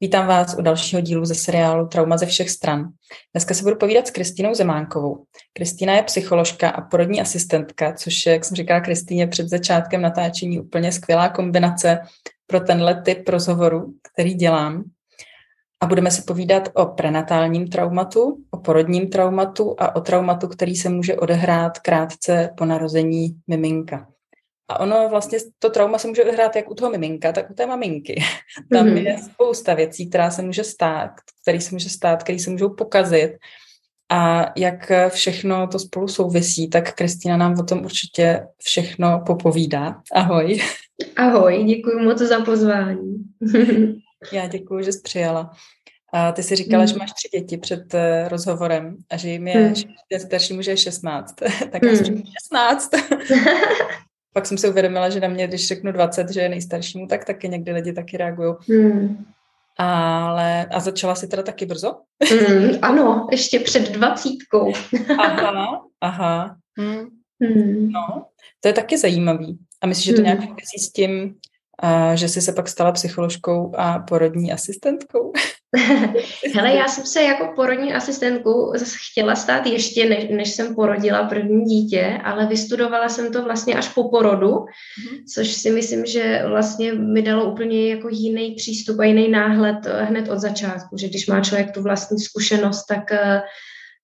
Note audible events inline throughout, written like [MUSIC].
Vítám vás u dalšího dílu ze seriálu Trauma ze všech stran. Dneska se budu povídat s Kristýnou Zemánkovou. Kristýna je psycholožka a porodní asistentka, což je, jak jsem říkala Kristýně před začátkem natáčení, úplně skvělá kombinace pro tenhle typ rozhovoru, který dělám. A budeme se povídat o prenatálním traumatu, o porodním traumatu a o traumatu, který se může odehrát krátce po narození miminka. A ono vlastně, to trauma se může odehrát jak u toho miminka, tak u té maminky. [LAUGHS] Tam mm-hmm. je spousta věcí, která se může stát, který se může stát, který se můžou pokazit. A jak všechno to spolu souvisí, tak Kristýna nám o tom určitě všechno popovídá. Ahoj. [LAUGHS] Ahoj, děkuji moc za pozvání. [LAUGHS] Já děkuji, že jsi přijala. A ty si říkala, hmm. že máš tři děti před uh, rozhovorem a že jim je, hmm. že starší muže je 16. tak já jsem 16. Pak jsem si uvědomila, že na mě, když řeknu 20, že je nejstaršímu, tak taky někdy lidi taky reagují. Hmm. Ale, a začala si teda taky brzo? Mm, ano, ještě před dvacítkou. aha, [LAUGHS] aha. Hmm. Hmm. No, to je taky zajímavý. A myslíš, že to nějak hmm. s tím, a že jsi se pak stala psycholožkou a porodní asistentkou? [LAUGHS] [LAUGHS] Hele, já jsem se jako porodní asistentku chtěla stát ještě, než, než jsem porodila první dítě, ale vystudovala jsem to vlastně až po porodu, mm-hmm. což si myslím, že vlastně mi dalo úplně jako jiný přístup a jiný náhled eh, hned od začátku, že když má člověk tu vlastní zkušenost, tak, eh,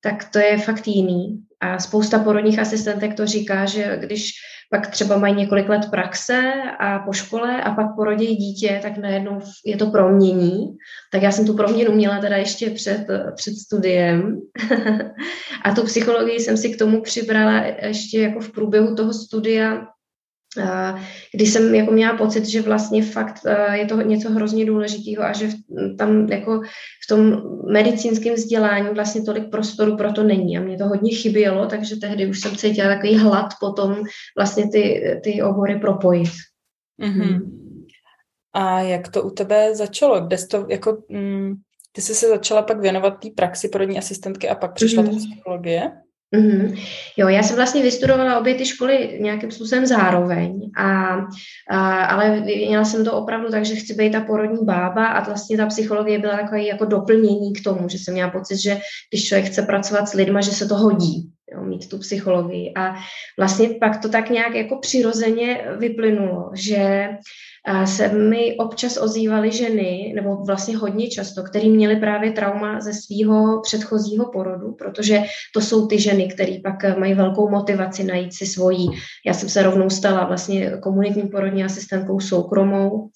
tak to je fakt jiný. A spousta porodních asistentek to říká, že když pak třeba mají několik let praxe a po škole a pak porodí dítě, tak najednou je to promění. Tak já jsem tu proměnu měla teda ještě před, před studiem. [LAUGHS] a tu psychologii jsem si k tomu přibrala ještě jako v průběhu toho studia když jsem jako měla pocit, že vlastně fakt je to něco hrozně důležitého a že tam jako v tom medicínském vzdělání vlastně tolik prostoru pro to není a mě to hodně chybělo, takže tehdy už jsem cítila takový hlad potom vlastně ty, ty obory propojit. Mm-hmm. A jak to u tebe začalo? Kde jsi to jako, mm, ty jsi se začala pak věnovat té praxi porodní asistentky a pak přišla mm-hmm. ta psychologie? Mm-hmm. Jo, já jsem vlastně vystudovala obě ty školy nějakým způsobem zároveň, a, a, ale měla jsem to opravdu tak, že chci být ta porodní bába a vlastně ta psychologie byla takové jako doplnění k tomu, že jsem měla pocit, že když člověk chce pracovat s lidma, že se to hodí, jo, mít tu psychologii. A vlastně pak to tak nějak jako přirozeně vyplynulo, že se mi občas ozývaly ženy, nebo vlastně hodně často, které měly právě trauma ze svého předchozího porodu, protože to jsou ty ženy, které pak mají velkou motivaci najít si svojí. Já jsem se rovnou stala vlastně komunitní porodní asistentkou soukromou,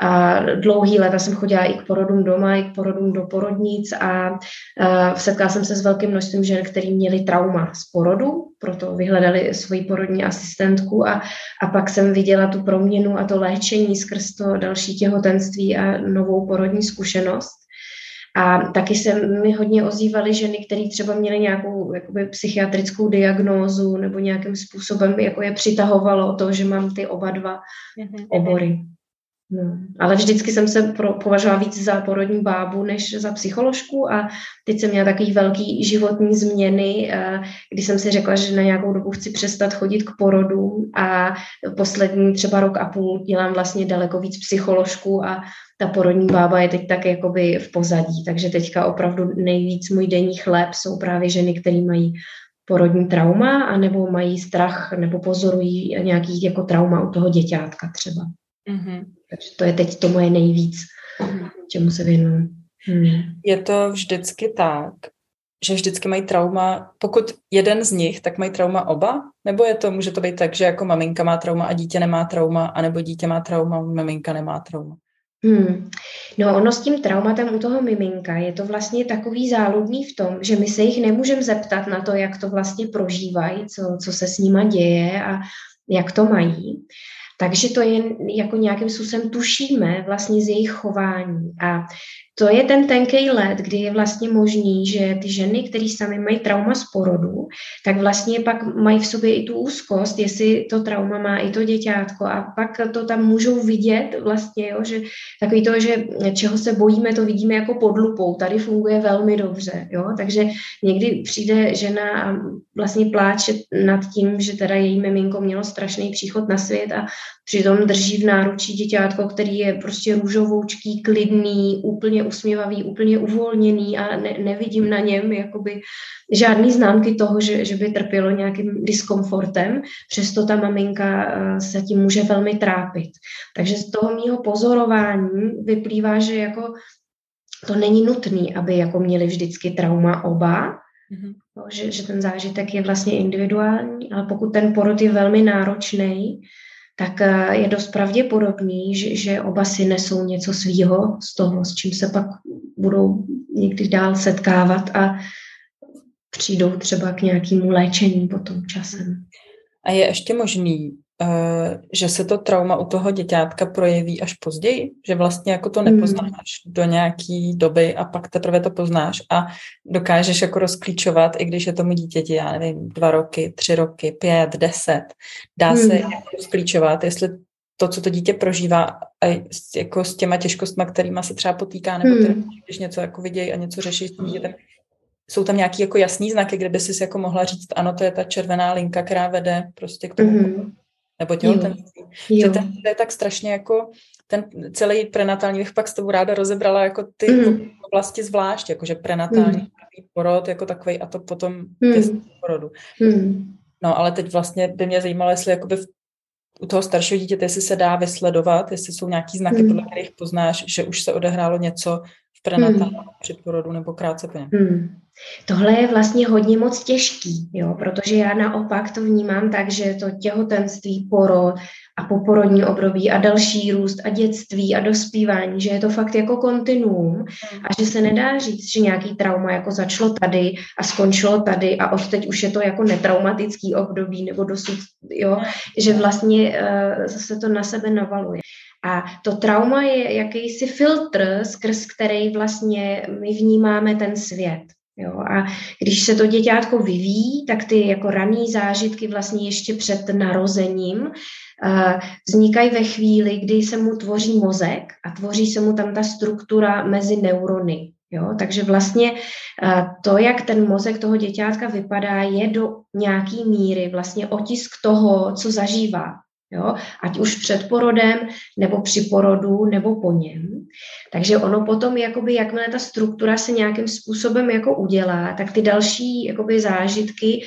a dlouhý léta jsem chodila i k porodům doma, i k porodům do porodnic a, a setkala jsem se s velkým množstvím žen, který měli trauma z porodu, proto vyhledali svoji porodní asistentku a, a pak jsem viděla tu proměnu a to léčení skrz to další těhotenství a novou porodní zkušenost. A taky se mi hodně ozývaly ženy, které třeba měly nějakou jakoby, psychiatrickou diagnózu nebo nějakým způsobem jako je přitahovalo to, že mám ty oba dva mm-hmm. obory. No, ale vždycky jsem se pro, považovala víc za porodní bábu než za psycholožku a teď jsem měla takový velký životní změny, eh, kdy jsem si řekla, že na nějakou dobu chci přestat chodit k porodu a poslední třeba rok a půl dělám vlastně daleko víc psycholožku a ta porodní bába je teď tak jakoby v pozadí, takže teďka opravdu nejvíc můj denní chléb jsou právě ženy, které mají porodní trauma, anebo mají strach, nebo pozorují nějaký jako trauma u toho děťátka třeba. Mm-hmm. Takže to je teď to moje nejvíc, mm-hmm. čemu se věnuju. Hmm. Je to vždycky tak, že vždycky mají trauma, pokud jeden z nich, tak mají trauma oba? Nebo je to, může to být tak, že jako maminka má trauma a dítě nemá trauma, anebo dítě má trauma, maminka nemá trauma? Hmm. No ono s tím traumatem u toho miminka je to vlastně takový záludný v tom, že my se jich nemůžeme zeptat na to, jak to vlastně prožívají, co, co se s nima děje a jak to mají. Takže to jen jako nějakým způsobem tušíme vlastně z jejich chování. A to je ten tenký let, kdy je vlastně možný, že ty ženy, které sami mají trauma z porodu, tak vlastně pak mají v sobě i tu úzkost, jestli to trauma má i to děťátko. A pak to tam můžou vidět vlastně, jo, že takový to, že čeho se bojíme, to vidíme jako pod lupou, tady funguje velmi dobře, jo, takže někdy přijde žena a vlastně pláče nad tím, že teda její miminko mělo strašný příchod na svět a přitom drží v náručí děťátko, který je prostě růžovoučký, klidný, úplně usměvavý, úplně uvolněný a ne, nevidím na něm jakoby žádný známky toho, že, že by trpělo nějakým diskomfortem, přesto ta maminka eh, se tím může velmi trápit. Takže z toho mýho pozorování vyplývá, že jako to není nutné, aby jako měli vždycky trauma oba, mm-hmm. no, že, že ten zážitek je vlastně individuální, ale pokud ten porod je velmi náročný, tak eh, je dost pravděpodobný, že, že oba si nesou něco svýho z toho, s čím se pak budou někdy dál setkávat a přijdou třeba k nějakému léčení potom časem. A je ještě možný, že se to trauma u toho děťátka projeví až později? Že vlastně jako to nepoznáš hmm. do nějaký doby a pak teprve to poznáš a dokážeš jako rozklíčovat, i když je tomu dítěti, já nevím, dva roky, tři roky, pět, deset. Dá hmm. se jako rozklíčovat, jestli to, co to dítě prožívá a jako s těma těžkostmi, kterými se třeba potýká, nebo hmm. když něco jako vidějí a něco řeší s tím dítětem, jsou tam nějaký jako jasný znaky, kde by si jako mohla říct, ano, to je ta červená linka, která vede prostě k tomu, mm-hmm. Nebo těhotenství. Že ten, to je tak strašně jako, ten celý prenatální bych pak s tebou ráda rozebrala jako ty mm-hmm. oblasti zvlášť, jakože prenatální mm-hmm. porod jako takový a to potom mm-hmm. porodu. Mm-hmm. No, ale teď vlastně by mě zajímalo, jestli jakoby v u toho staršího dítěte, jestli se dá vysledovat, jestli jsou nějaký znaky, mm. podle kterých poznáš, že už se odehrálo něco v prenatálním hmm. předporodu nebo krátce po něm. Hmm. Tohle je vlastně hodně moc těžký, jo, protože já naopak to vnímám tak, že to těhotenství, porod a poporodní období a další růst a dětství a dospívání, že je to fakt jako kontinuum hmm. a že se nedá říct, že nějaký trauma jako začalo tady a skončilo tady a od teď už je to jako netraumatický období nebo dosud, jo, že vlastně uh, se to na sebe navaluje. A to trauma je jakýsi filtr, skrz který vlastně my vnímáme ten svět. Jo? A když se to děťátko vyvíjí, tak ty jako raný zážitky vlastně ještě před narozením uh, vznikají ve chvíli, kdy se mu tvoří mozek a tvoří se mu tam ta struktura mezi neurony. Jo? Takže vlastně uh, to, jak ten mozek toho děťátka vypadá, je do nějaký míry vlastně otisk toho, co zažívá. Jo? Ať už před porodem, nebo při porodu, nebo po něm. Takže ono potom, jakoby, jakmile ta struktura se nějakým způsobem jako udělá, tak ty další jakoby, zážitky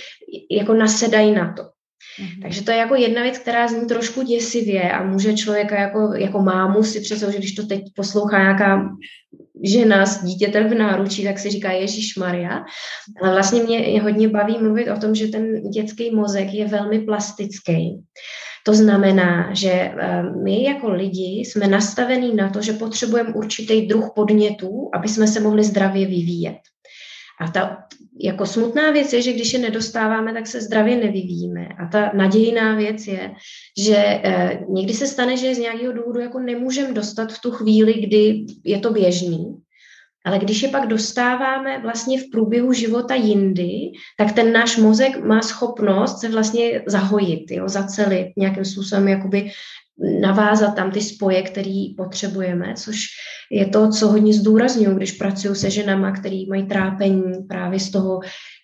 jako nasedají na to. Mm-hmm. Takže to je jako jedna věc, která zní trošku děsivě a může člověka jako, jako mámu si představit, že když to teď poslouchá nějaká žena s dítětem v náručí, tak si říká Ježíš Maria. Ale vlastně mě hodně baví mluvit o tom, že ten dětský mozek je velmi plastický. To znamená, že eh, my jako lidi jsme nastavení na to, že potřebujeme určitý druh podnětů, aby jsme se mohli zdravě vyvíjet. A ta jako smutná věc je, že když je nedostáváme, tak se zdravě nevyvíjíme. A ta nadějná věc je, že eh, někdy se stane, že z nějakého důvodu jako nemůžeme dostat v tu chvíli, kdy je to běžný. Ale když je pak dostáváme vlastně v průběhu života jindy, tak ten náš mozek má schopnost se vlastně zahojit, jo, zacelit, nějakým způsobem jakoby navázat tam ty spoje, které potřebujeme, což je to, co hodně zdůraznuju, když pracuju se ženama, který mají trápení právě z toho,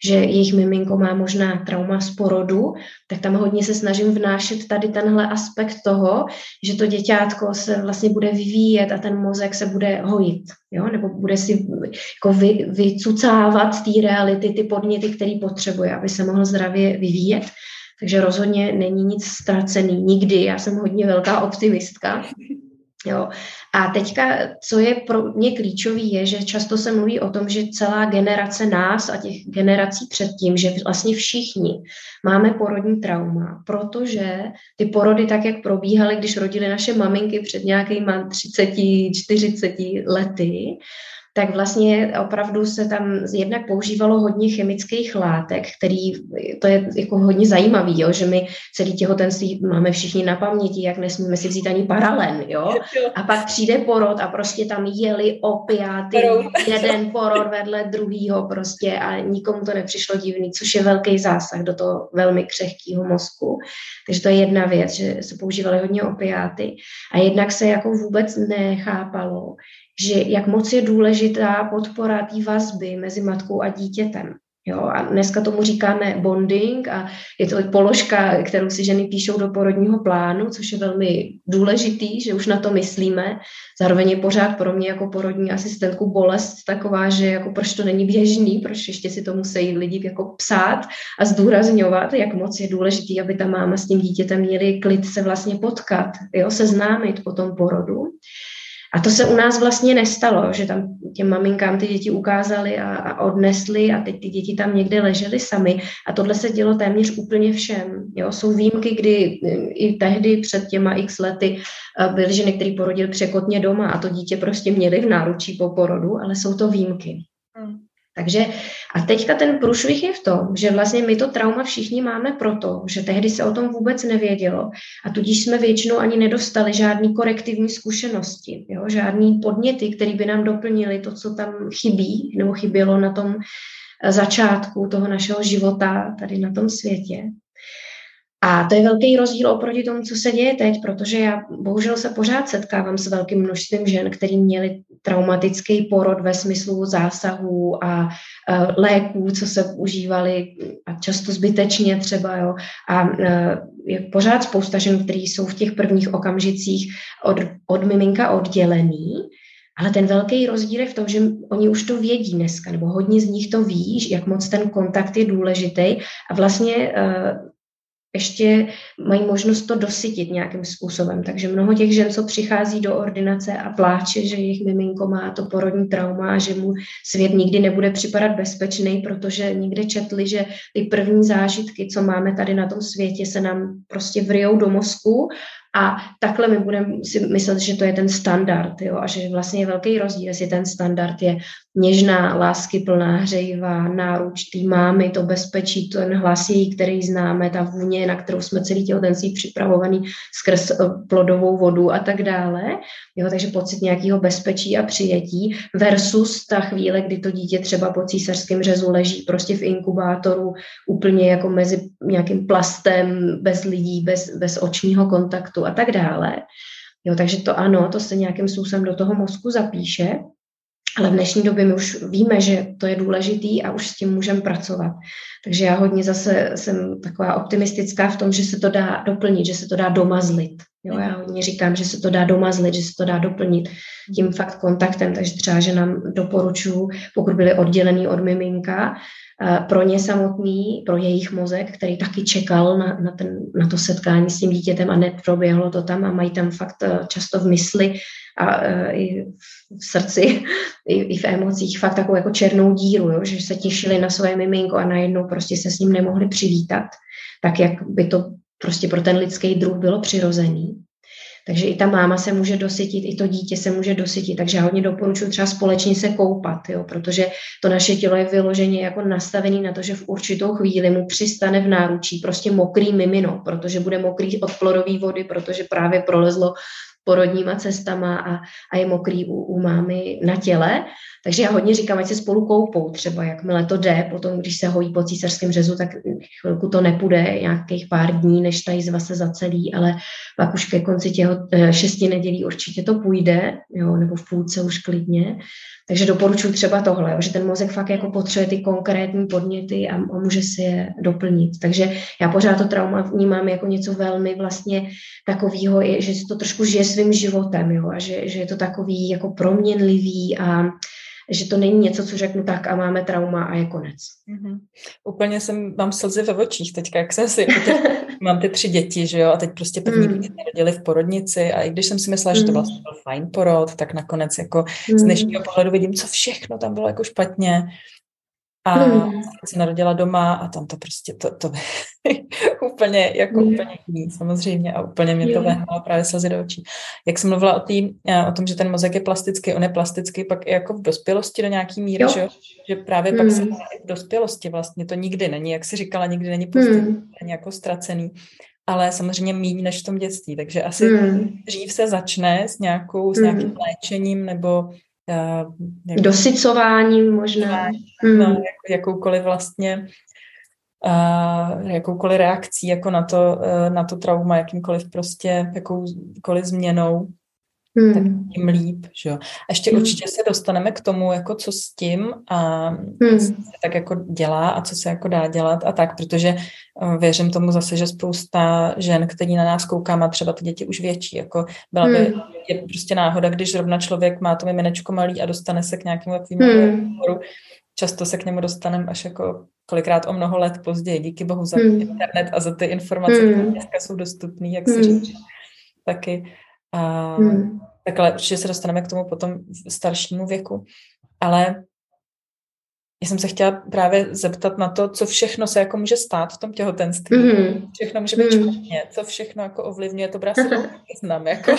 že jejich miminko má možná trauma z porodu, tak tam hodně se snažím vnášet tady tenhle aspekt toho, že to děťátko se vlastně bude vyvíjet a ten mozek se bude hojit, jo? nebo bude si jako vy, vycucávat té reality ty podněty, které potřebuje, aby se mohl zdravě vyvíjet. Takže rozhodně není nic ztracený nikdy. Já jsem hodně velká optimistka. Jo. A teďka, co je pro mě klíčový, je, že často se mluví o tom, že celá generace nás a těch generací předtím, že vlastně všichni máme porodní trauma, protože ty porody tak, jak probíhaly, když rodily naše maminky před nějakýma 30, 40 lety, tak vlastně opravdu se tam jednak používalo hodně chemických látek, který, to je jako hodně zajímavý, jo, že my celý těhotenství máme všichni na paměti, jak nesmíme si vzít ani paralen, jo, [LAUGHS] a pak přijde porod a prostě tam jeli opiáty, jeden porod vedle druhýho prostě a nikomu to nepřišlo divný, což je velký zásah do toho velmi křehkého mozku. Takže to je jedna věc, že se používaly hodně opiáty a jednak se jako vůbec nechápalo, že jak moc je důležitá podpora té vazby mezi matkou a dítětem. Jo, a dneska tomu říkáme bonding a je to položka, kterou si ženy píšou do porodního plánu, což je velmi důležitý, že už na to myslíme. Zároveň je pořád pro mě jako porodní asistentku bolest taková, že jako proč to není běžný, proč ještě si to musí lidi jako psát a zdůrazňovat, jak moc je důležitý, aby ta máma s tím dítětem měli klid se vlastně potkat, jo, seznámit po tom porodu. A to se u nás vlastně nestalo, že tam těm maminkám ty děti ukázali a, a odnesli a teď ty děti tam někde ležely sami. A tohle se dělo téměř úplně všem. Jo? Jsou výjimky, kdy eh, i tehdy před těma x lety eh, byly ženy, které porodili překotně doma a to dítě prostě měli v náručí po porodu, ale jsou to výjimky. Takže a teďka ten průšvih je v tom, že vlastně my to trauma všichni máme proto, že tehdy se o tom vůbec nevědělo a tudíž jsme většinou ani nedostali žádný korektivní zkušenosti, jo? žádný podněty, které by nám doplnili to, co tam chybí nebo chybělo na tom začátku toho našeho života tady na tom světě. A to je velký rozdíl oproti tomu, co se děje teď, protože já bohužel se pořád setkávám s velkým množstvím žen, který měli traumatický porod ve smyslu zásahů a uh, léků, co se užívali a často zbytečně třeba. Jo. A uh, je pořád spousta žen, které jsou v těch prvních okamžicích od, od miminka oddělený, ale ten velký rozdíl je v tom, že oni už to vědí dneska, nebo hodně z nich to ví, jak moc ten kontakt je důležitý a vlastně uh, ještě mají možnost to dosytit nějakým způsobem. Takže mnoho těch žen, co přichází do ordinace a pláče, že jejich miminko má to porodní trauma a že mu svět nikdy nebude připadat bezpečný, protože někde četli, že ty první zážitky, co máme tady na tom světě, se nám prostě vrijou do mozku a takhle my budeme si myslet, že to je ten standard, jo, a že vlastně je velký rozdíl, jestli ten standard je něžná, lásky plná, hřejivá, náruč tý mámy, to bezpečí, ten hlas její, který známe, ta vůně, na kterou jsme celý těhotenství připravovaný skrz eh, plodovou vodu a tak dále. Jo, takže pocit nějakého bezpečí a přijetí versus ta chvíle, kdy to dítě třeba po císařském řezu leží prostě v inkubátoru úplně jako mezi nějakým plastem, bez lidí, bez, bez očního kontaktu a tak dále. Jo, takže to ano, to se nějakým způsobem do toho mozku zapíše, ale v dnešní době my už víme, že to je důležitý a už s tím můžeme pracovat. Takže já hodně zase jsem taková optimistická v tom, že se to dá doplnit, že se to dá domazlit. Jo, já hodně říkám, že se to dá domazlit, že se to dá doplnit tím fakt kontaktem, takže třeba, že nám doporučuji, pokud byli oddělený od miminka, eh, pro ně samotný, pro jejich mozek, který taky čekal na, na, ten, na to setkání s tím dítětem a neproběhlo to tam a mají tam fakt eh, často v mysli a uh, i v srdci, i, i v emocích fakt takovou jako černou díru, jo, že se těšili na svoje miminko a najednou prostě se s ním nemohli přivítat, tak jak by to prostě pro ten lidský druh bylo přirozený. Takže i ta máma se může dosytit, i to dítě se může dosytit. Takže já hodně doporučuji třeba společně se koupat, jo, protože to naše tělo je vyloženě jako nastavené na to, že v určitou chvíli mu přistane v náručí prostě mokrý mimino, protože bude mokrý od plodové vody, protože právě prolezlo porodníma cestama a, a je mokrý u, u mámy na těle. Takže já hodně říkám, ať se spolu koupou třeba, jakmile to jde, potom, když se hojí po císařském řezu, tak chvilku to nepůjde, nějakých pár dní, než ta jizva se zacelí, ale pak už ke konci těch eh, šesti nedělí určitě to půjde, jo, nebo v půlce už klidně. Takže doporučuji třeba tohle, že ten mozek fakt jako potřebuje ty konkrétní podněty a, může si je doplnit. Takže já pořád to trauma vnímám jako něco velmi vlastně takového, že to trošku žije svým životem, jo, a že, že je to takový jako proměnlivý a že to není něco, co řeknu tak a máme trauma a je konec. Mm-hmm. Úplně jsem, mám slzy ve očích teďka, jak jsem si, [LAUGHS] mám ty tři děti, že jo, a teď prostě první mm. rodili v porodnici a i když jsem si myslela, mm. že to vlastně byl fajn porod, tak nakonec jako mm. z dnešního pohledu vidím, co všechno tam bylo jako špatně a hmm. se narodila doma a tam to prostě, to, to [LAUGHS] úplně, jako hmm. úplně jiný samozřejmě a úplně mě to vehnalo právě slzy do očí. Jak jsem mluvila o, tý, eh, o tom, že ten mozek je plastický, on je plastický pak i jako v dospělosti do nějaký míry, jo. že, že právě hmm. pak se v dospělosti vlastně to nikdy není, jak si říkala, nikdy není pozdě, hmm. není jako ztracený ale samozřejmě méně než v tom dětství, takže asi hmm. dřív se začne s, nějakou, s nějakým hmm. léčením nebo Jak Dosycováním možná. Hmm. No, jako, jakoukoliv vlastně uh, jakoukoliv reakcí jako na to, uh, na to trauma, jakýmkoliv prostě jakoukoliv změnou hmm. tak tím líp, že jo. A ještě hmm. určitě se dostaneme k tomu, jako co s tím a hmm. co se tak jako dělá a co se jako dá dělat a tak, protože uh, věřím tomu zase, že spousta žen, který na nás kouká, má třeba ty děti už větší, jako byla hmm. by je prostě náhoda, když zrovna člověk má to miminečko malý a dostane se k nějakému takovému hmm. často se k němu dostaneme až jako kolikrát o mnoho let později, díky bohu za hmm. internet a za ty informace, hmm. které dneska jsou dostupné, jak se hmm. říká taky. A, hmm. Takhle určitě se dostaneme k tomu potom v staršímu věku. Ale já jsem se chtěla právě zeptat na to, co všechno se jako může stát v tom těhotenství. Mm-hmm. Všechno může být mm. špatně, co všechno jako ovlivňuje, to brát [LAUGHS] znám. Jako.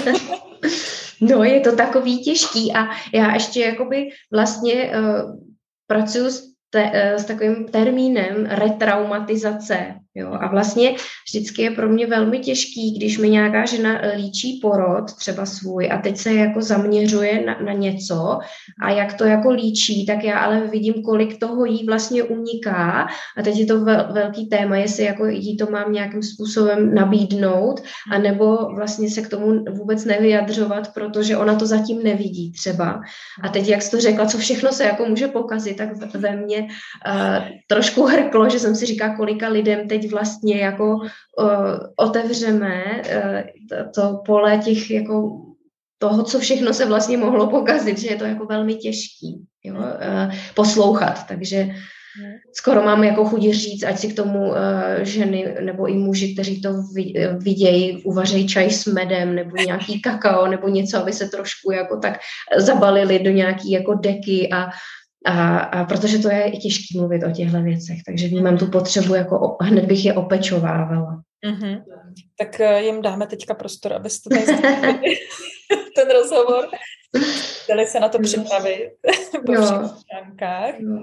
No, je to takový těžký a já ještě jakoby vlastně uh, pracuji s te, eh, s takovým termínem retraumatizace. Jo? A vlastně vždycky je pro mě velmi těžký, když mi nějaká žena eh, líčí porod, třeba svůj, a teď se jako zaměřuje na, na něco a jak to jako líčí, tak já ale vidím, kolik toho jí vlastně uniká. A teď je to vel, velký téma, jestli jako jí to mám nějakým způsobem nabídnout, anebo vlastně se k tomu vůbec nevyjadřovat, protože ona to zatím nevidí třeba. A teď, jak jsi to řekla, co všechno se jako může pokazit, tak ve mně uh, trošku hrklo, že jsem si říká, kolika lidem teď vlastně jako uh, otevřeme uh, to, to pole těch jako toho, co všechno se vlastně mohlo pokazit, že je to jako velmi těžký jo, uh, poslouchat, takže skoro mám jako chudí říct, ať si k tomu uh, ženy nebo i muži, kteří to vidějí, uvařejí čaj s medem nebo nějaký kakao nebo něco, aby se trošku jako tak zabalili do nějaký jako deky a a, a protože to je i těžké mluvit o těchto věcech, takže vnímám tu potřebu, jako hned bych je opečovávala. Mm-hmm. Tak eh, jim dáme teďka prostor, abyste tady [LAUGHS] ten rozhovor. Chtěli se na to připravit [LAUGHS] po jo. všech stránkách. Jo.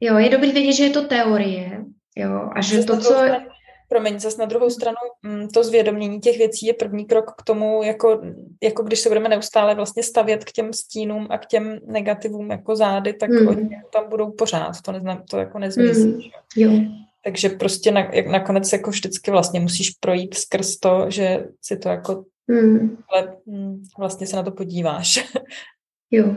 jo, je dobrý vědět, že je to teorie. Jo, a že to, co... Promiň, zase na druhou stranu mm, to zvědomění těch věcí je první krok k tomu, jako, jako když se budeme neustále vlastně stavět k těm stínům a k těm negativům jako zády, tak mm. oni tam budou pořád, to, neznam, to jako nezmizí. Mm. Takže prostě na, jak, nakonec jako vždycky vlastně musíš projít skrz to, že si to jako mm. ale, vlastně se na to podíváš. [LAUGHS] Jo,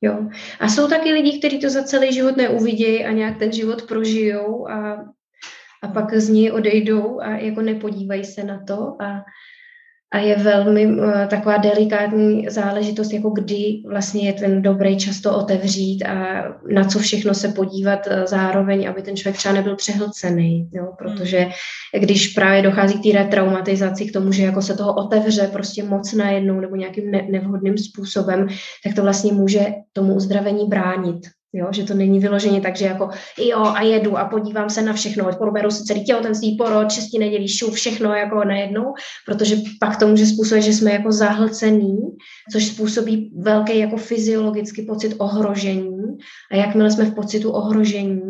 jo. A jsou taky lidi, kteří to za celý život neuvidějí a nějak ten život prožijou a a pak z ní odejdou a jako nepodívají se na to a, a je velmi uh, taková delikátní záležitost, jako kdy vlastně je ten dobrý čas to otevřít a na co všechno se podívat uh, zároveň, aby ten člověk třeba nebyl přehlcený, jo? protože když právě dochází k té retraumatizaci, k tomu, že jako se toho otevře prostě moc najednou nebo nějakým ne- nevhodným způsobem, tak to vlastně může tomu uzdravení bránit. Jo, že to není vyloženě tak, že jako jo a jedu a podívám se na všechno, proberu si celý těhotenství, porod, šesti nedělí, šu, všechno jako najednou, protože pak to může způsobit, že jsme jako zahlcený, což způsobí velký jako fyziologický pocit ohrožení a jakmile jsme v pocitu ohrožení,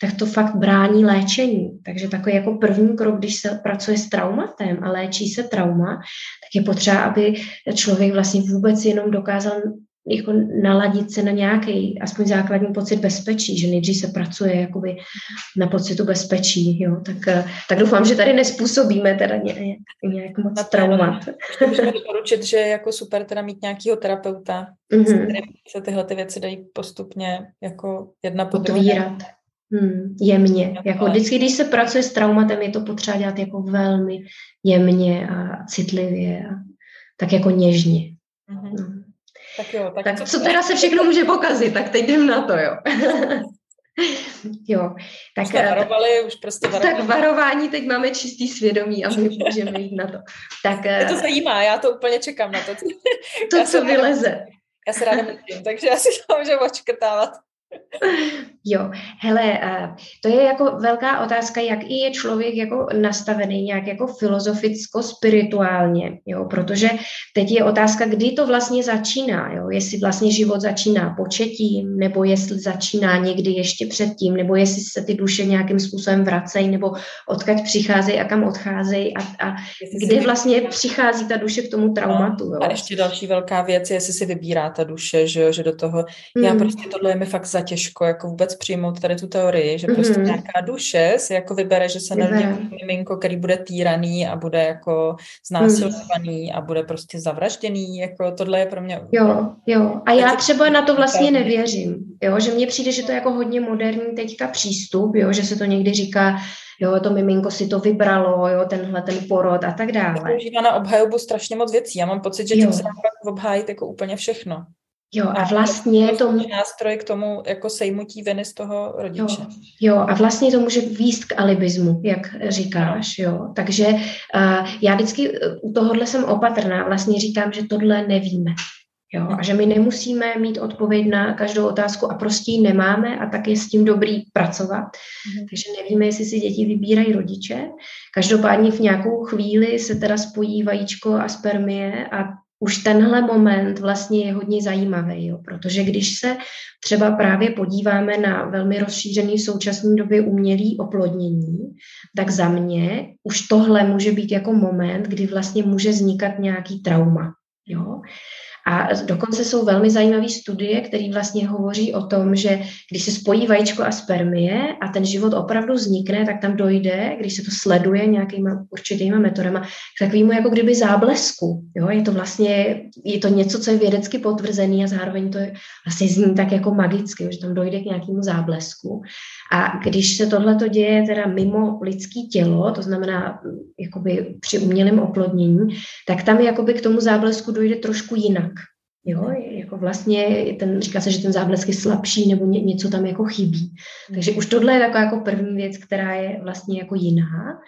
tak to fakt brání léčení. Takže takový jako první krok, když se pracuje s traumatem a léčí se trauma, tak je potřeba, aby člověk vlastně vůbec jenom dokázal jako naladit se na nějaký aspoň základní pocit bezpečí, že nejdřív se pracuje jakoby na pocitu bezpečí, jo, tak, eh, tak doufám, že tady nespůsobíme teda ně, nějak moc traumat. Můžeme doporučit, že je jako super teda mít nějakého terapeuta, mm-hmm. se tyhle ty věci dají postupně jako jedna po druhé. Hmm, jemně. Jako vždycky, když se pracuje s traumatem, je to potřeba dělat jako velmi jemně a citlivě a tak jako něžně. Mm-hmm. No. Tak jo. Tak, tak co teda se všechno může pokazit, tak teď jdem na to, jo. jo, tak, už eh, varovali, už prostě varovali. Tak varování, teď máme čistý svědomí a my [LAUGHS] můžeme jít na to. Tak, Mě to eh, zajímá, já to úplně čekám na to. to, co vyleze. Já se ráda mluvím, takže já si to můžu očkrtávat. [LAUGHS] Jo, hele, to je jako velká otázka, jak i je člověk jako nastavený nějak jako filozoficko-spirituálně, jo, protože teď je otázka, kdy to vlastně začíná, jo, jestli vlastně život začíná početím, nebo jestli začíná někdy ještě předtím, nebo jestli se ty duše nějakým způsobem vracejí, nebo odkud přicházejí a kam odcházejí a, a kdy vlastně přichází ta duše k tomu traumatu. Jo. A ještě další velká věc je, jestli si vybírá ta duše, že jo, že do toho, mm. já prostě tohle je mi fakt zatěžko, jako vůbec přijmout tady tu teorii, že prostě mm-hmm. nějaká duše si jako vybere, že se narodí miminko, který bude týraný a bude jako znásilňovaný mm. a bude prostě zavražděný, jako tohle je pro mě... Jo, jo. A já třeba na to vlastně nevěřím, jo, že mně přijde, že to je jako hodně moderní teďka přístup, jo, že se to někdy říká, jo, to miminko si to vybralo, jo, tenhle ten porod a tak dále. Používá na obhajobu strašně moc věcí. Já mám pocit, že tím se obhájit jako úplně všechno. Jo, a vlastně to... nástroj k tomu jako sejmutí viny z toho rodiče. Jo, jo, a vlastně to může výst k alibismu, jak říkáš, jo. Takže uh, já vždycky u tohohle jsem opatrná, vlastně říkám, že tohle nevíme. Jo, a že my nemusíme mít odpověď na každou otázku a prostě ji nemáme a tak je s tím dobrý pracovat. Mm. Takže nevíme, jestli si děti vybírají rodiče. Každopádně v nějakou chvíli se teda spojí vajíčko a spermie a už tenhle moment vlastně je hodně zajímavý, jo, protože když se třeba právě podíváme na velmi rozšířený v současné době umělý oplodnění, tak za mě už tohle může být jako moment, kdy vlastně může vznikat nějaký trauma. Jo? A dokonce jsou velmi zajímavé studie, které vlastně hovoří o tom, že když se spojí vajíčko a spermie a ten život opravdu vznikne, tak tam dojde, když se to sleduje nějakýma určitýma metodama, k takovému jako kdyby záblesku. Jo? Je to vlastně, je to něco, co je vědecky potvrzený a zároveň to je, vlastně zní tak jako magicky, že tam dojde k nějakému záblesku. A když se tohle to děje teda mimo lidský tělo, to znamená jakoby při umělém oplodnění, tak tam jakoby k tomu záblesku dojde trošku jinak. Jo, jako vlastně ten, říká se, že ten záblesk je slabší nebo ně, něco tam jako chybí. Takže už tohle je taková jako první věc, která je vlastně jako jiná.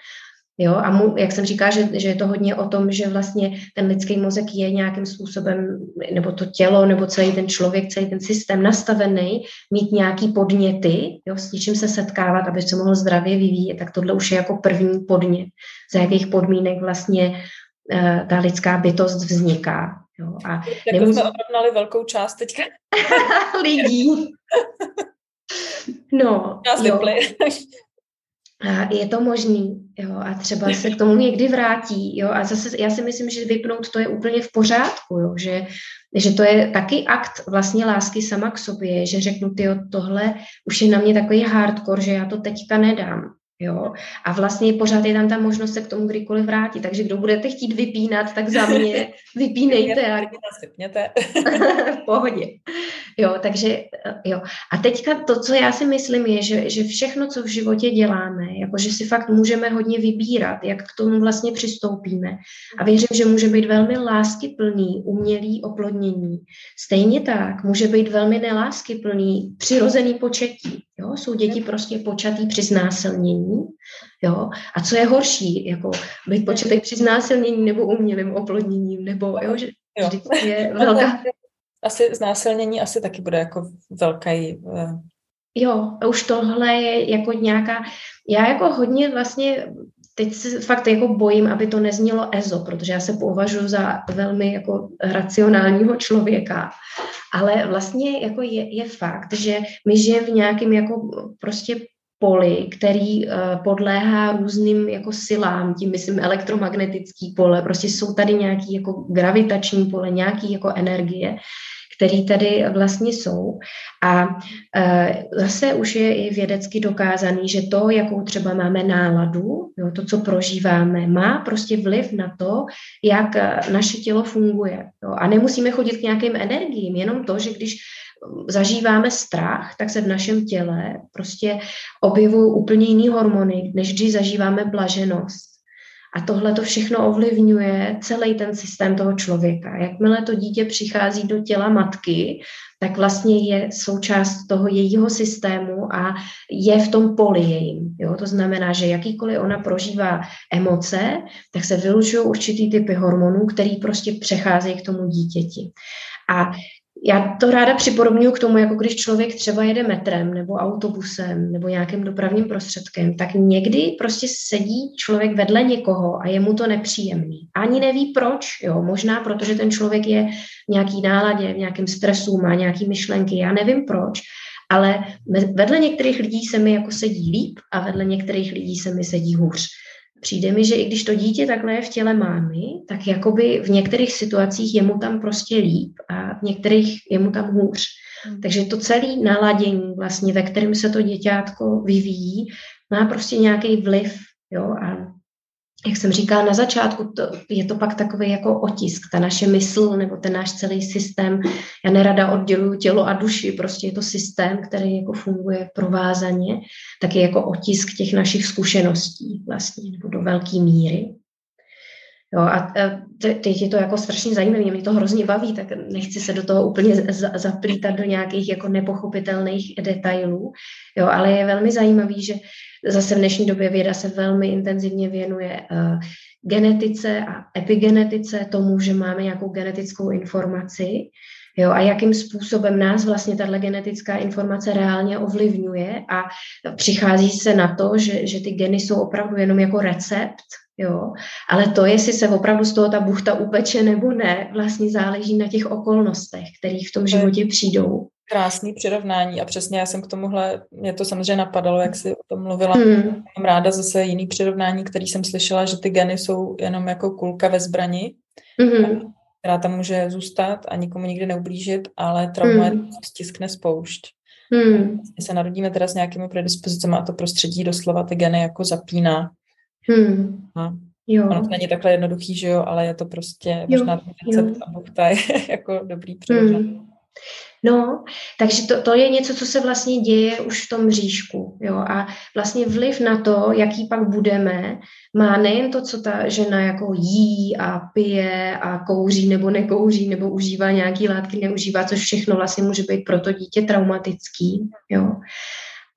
Jo, a mu, jak jsem říká, že, že je to hodně o tom, že vlastně ten lidský mozek je nějakým způsobem, nebo to tělo, nebo celý ten člověk, celý ten systém nastavený, mít nějaký podněty, jo, s něčím se setkávat, aby se mohl zdravě vyvíjet, tak tohle už je jako první podnět, za jakých podmínek vlastně uh, ta lidská bytost vzniká. Jo, a jako nemusí... jsme obrovnali velkou část teďka. [LAUGHS] Lidí. No, Nás jo. A je to možný, jo, a třeba se k tomu někdy vrátí, jo, a zase já si myslím, že vypnout to je úplně v pořádku, jo, že, že to je taky akt vlastně lásky sama k sobě, že řeknu, ty tohle už je na mě takový hardcore, že já to teďka nedám, Jo? A vlastně pořád je tam ta možnost se k tomu kdykoliv vrátit. Takže kdo budete chtít vypínat, tak za mě [LAUGHS] vypínejte. A... [LAUGHS] v pohodě. Jo, takže jo. A teďka to, co já si myslím, je, že, že všechno, co v životě děláme, jako že si fakt můžeme hodně vybírat, jak k tomu vlastně přistoupíme. A věřím, že může být velmi láskyplný, umělý oplodnění. Stejně tak může být velmi neláskyplný, přirozený početí. Jo? Jsou děti prostě počatý při znásilnění. Jo? A co je horší, jako být počatý při znásilnění nebo umělým oplodněním, nebo jo, že vždycky je [LAUGHS] velká... Asi znásilnění asi taky bude jako velký... Uh... Jo, už tohle je jako nějaká... Já jako hodně vlastně teď se fakt jako bojím, aby to neznělo EZO, protože já se považuji za velmi jako racionálního člověka. Ale vlastně jako je, je fakt, že my žijeme v nějakém jako prostě poli, který uh, podléhá různým jako silám, tím myslím elektromagnetický pole, prostě jsou tady nějaký jako gravitační pole, nějaký jako energie, který tady vlastně jsou. A e, zase už je i vědecky dokázaný, že to, jakou třeba máme náladu, jo, to, co prožíváme, má prostě vliv na to, jak e, naše tělo funguje. Jo. A nemusíme chodit k nějakým energiím, jenom to, že když zažíváme strach, tak se v našem těle prostě objevují úplně jiný hormony, než když zažíváme blaženost. A tohle to všechno ovlivňuje celý ten systém toho člověka. Jakmile to dítě přichází do těla matky, tak vlastně je součást toho jejího systému a je v tom poli jejím. Jo? To znamená, že jakýkoliv ona prožívá emoce, tak se vylučují určitý typy hormonů, který prostě přecházejí k tomu dítěti. A já to ráda připodobňuji k tomu, jako když člověk třeba jede metrem nebo autobusem nebo nějakým dopravním prostředkem, tak někdy prostě sedí člověk vedle někoho a je mu to nepříjemný. Ani neví proč, jo, možná protože ten člověk je v nějaký náladě, v nějakém stresu, má nějaký myšlenky, já nevím proč, ale vedle některých lidí se mi jako sedí líp a vedle některých lidí se mi sedí hůř. Přijde mi, že i když to dítě takhle je v těle mámy, tak jakoby v některých situacích je mu tam prostě líp a v některých je mu tam hůř. Hmm. Takže to celé naladění, vlastně, ve kterém se to děťátko vyvíjí, má prostě nějaký vliv. Jo? A jak jsem říkala na začátku, to, je to pak takový jako otisk, ta naše mysl nebo ten náš celý systém. Já nerada odděluju tělo a duši, prostě je to systém, který jako funguje provázaně, tak je jako otisk těch našich zkušeností vlastně, nebo do velké míry. Jo, a teď je to jako strašně zajímavé, mě to hrozně baví, tak nechci se do toho úplně zaplítat do nějakých jako nepochopitelných detailů, jo, ale je velmi zajímavý, že zase v dnešní době věda se velmi intenzivně věnuje uh, genetice a epigenetice, tomu, že máme nějakou genetickou informaci, Jo, a jakým způsobem nás vlastně tahle genetická informace reálně ovlivňuje a přichází se na to, že, že ty geny jsou opravdu jenom jako recept, jo, ale to, jestli se opravdu z toho ta buchta upeče nebo ne, vlastně záleží na těch okolnostech, které v tom životě přijdou. Krásný přirovnání a přesně já jsem k tomuhle, mě to samozřejmě napadalo, jak jsi o tom mluvila. Hmm. Mám ráda zase jiný přirovnání, který jsem slyšela, že ty geny jsou jenom jako kulka ve zbrani, hmm. která tam může zůstat a nikomu nikdy neublížit, ale trauma hmm. je stiskne spoušť. Hmm. My se narodíme teda s nějakými predispozicemi a to prostředí doslova ty geny jako zapíná. Hmm. A jo. Ono to není takhle jednoduchý, že jo, ale je to prostě jo. možná ten recept a buchta je [LAUGHS] jako dobrý přirovnání. Hmm. No, takže to, to je něco, co se vlastně děje už v tom říšku. Jo? A vlastně vliv na to, jaký pak budeme, má nejen to, co ta žena jako jí a pije a kouří nebo nekouří, nebo užívá nějaký látky, neužívá, což všechno vlastně může být pro to dítě traumatický. Jo?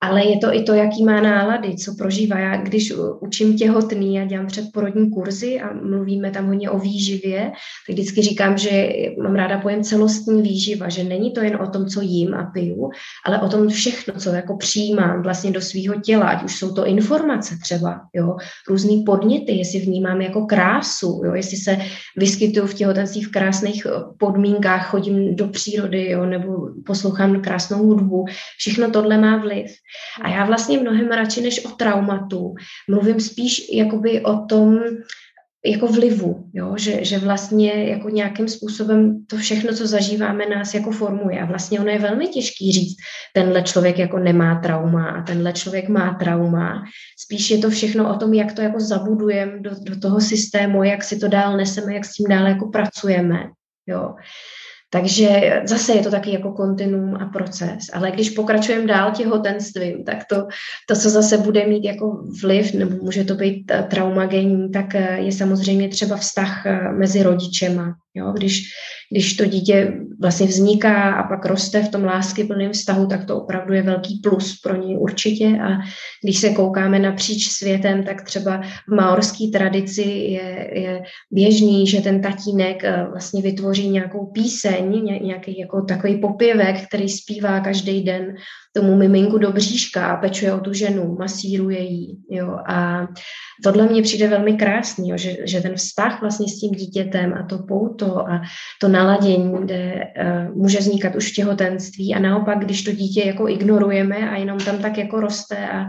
Ale je to i to, jaký má nálady, co prožívá. Já když učím těhotný a dělám předporodní kurzy a mluvíme tam hodně o výživě, tak vždycky říkám, že mám ráda pojem celostní výživa, že není to jen o tom, co jím a piju, ale o tom všechno, co jako přijímám vlastně do svého těla, ať už jsou to informace třeba, jo, různý podněty, jestli vnímám jako krásu, jo, jestli se vyskytuju v těhotenství v krásných podmínkách, chodím do přírody, jo, nebo poslouchám krásnou hudbu, všechno tohle má vliv. A já vlastně mnohem radši než o traumatu mluvím spíš jakoby o tom, jako vlivu, jo? Že, že vlastně jako nějakým způsobem to všechno, co zažíváme, nás jako formuje. A vlastně ono je velmi těžký říct, tenhle člověk jako nemá trauma a tenhle člověk má trauma. Spíš je to všechno o tom, jak to jako zabudujeme do, do toho systému, jak si to dál neseme, jak s tím dál jako pracujeme. Jo. Takže zase je to taky jako kontinuum a proces. Ale když pokračujeme dál těhotenstvím, tak to, to, co zase bude mít jako vliv, nebo může to být eh, traumagenní, tak eh, je samozřejmě třeba vztah eh, mezi rodičema. Jo? Když, když to dítě vlastně vzniká a pak roste v tom lásky plném vztahu, tak to opravdu je velký plus pro něj určitě. A když se koukáme napříč světem, tak třeba v maorské tradici je, je běžný, že ten tatínek vlastně vytvoří nějakou píseň, nějaký jako takový popěvek, který zpívá každý den tomu miminku do bříška a pečuje o tu ženu, masíruje jí. Jo. A tohle mně přijde velmi krásný, jo, že, že ten vztah vlastně s tím dítětem a to pouto a to naladění, kde uh, může vznikat už v těhotenství. A naopak, když to dítě jako ignorujeme a jenom tam tak jako roste a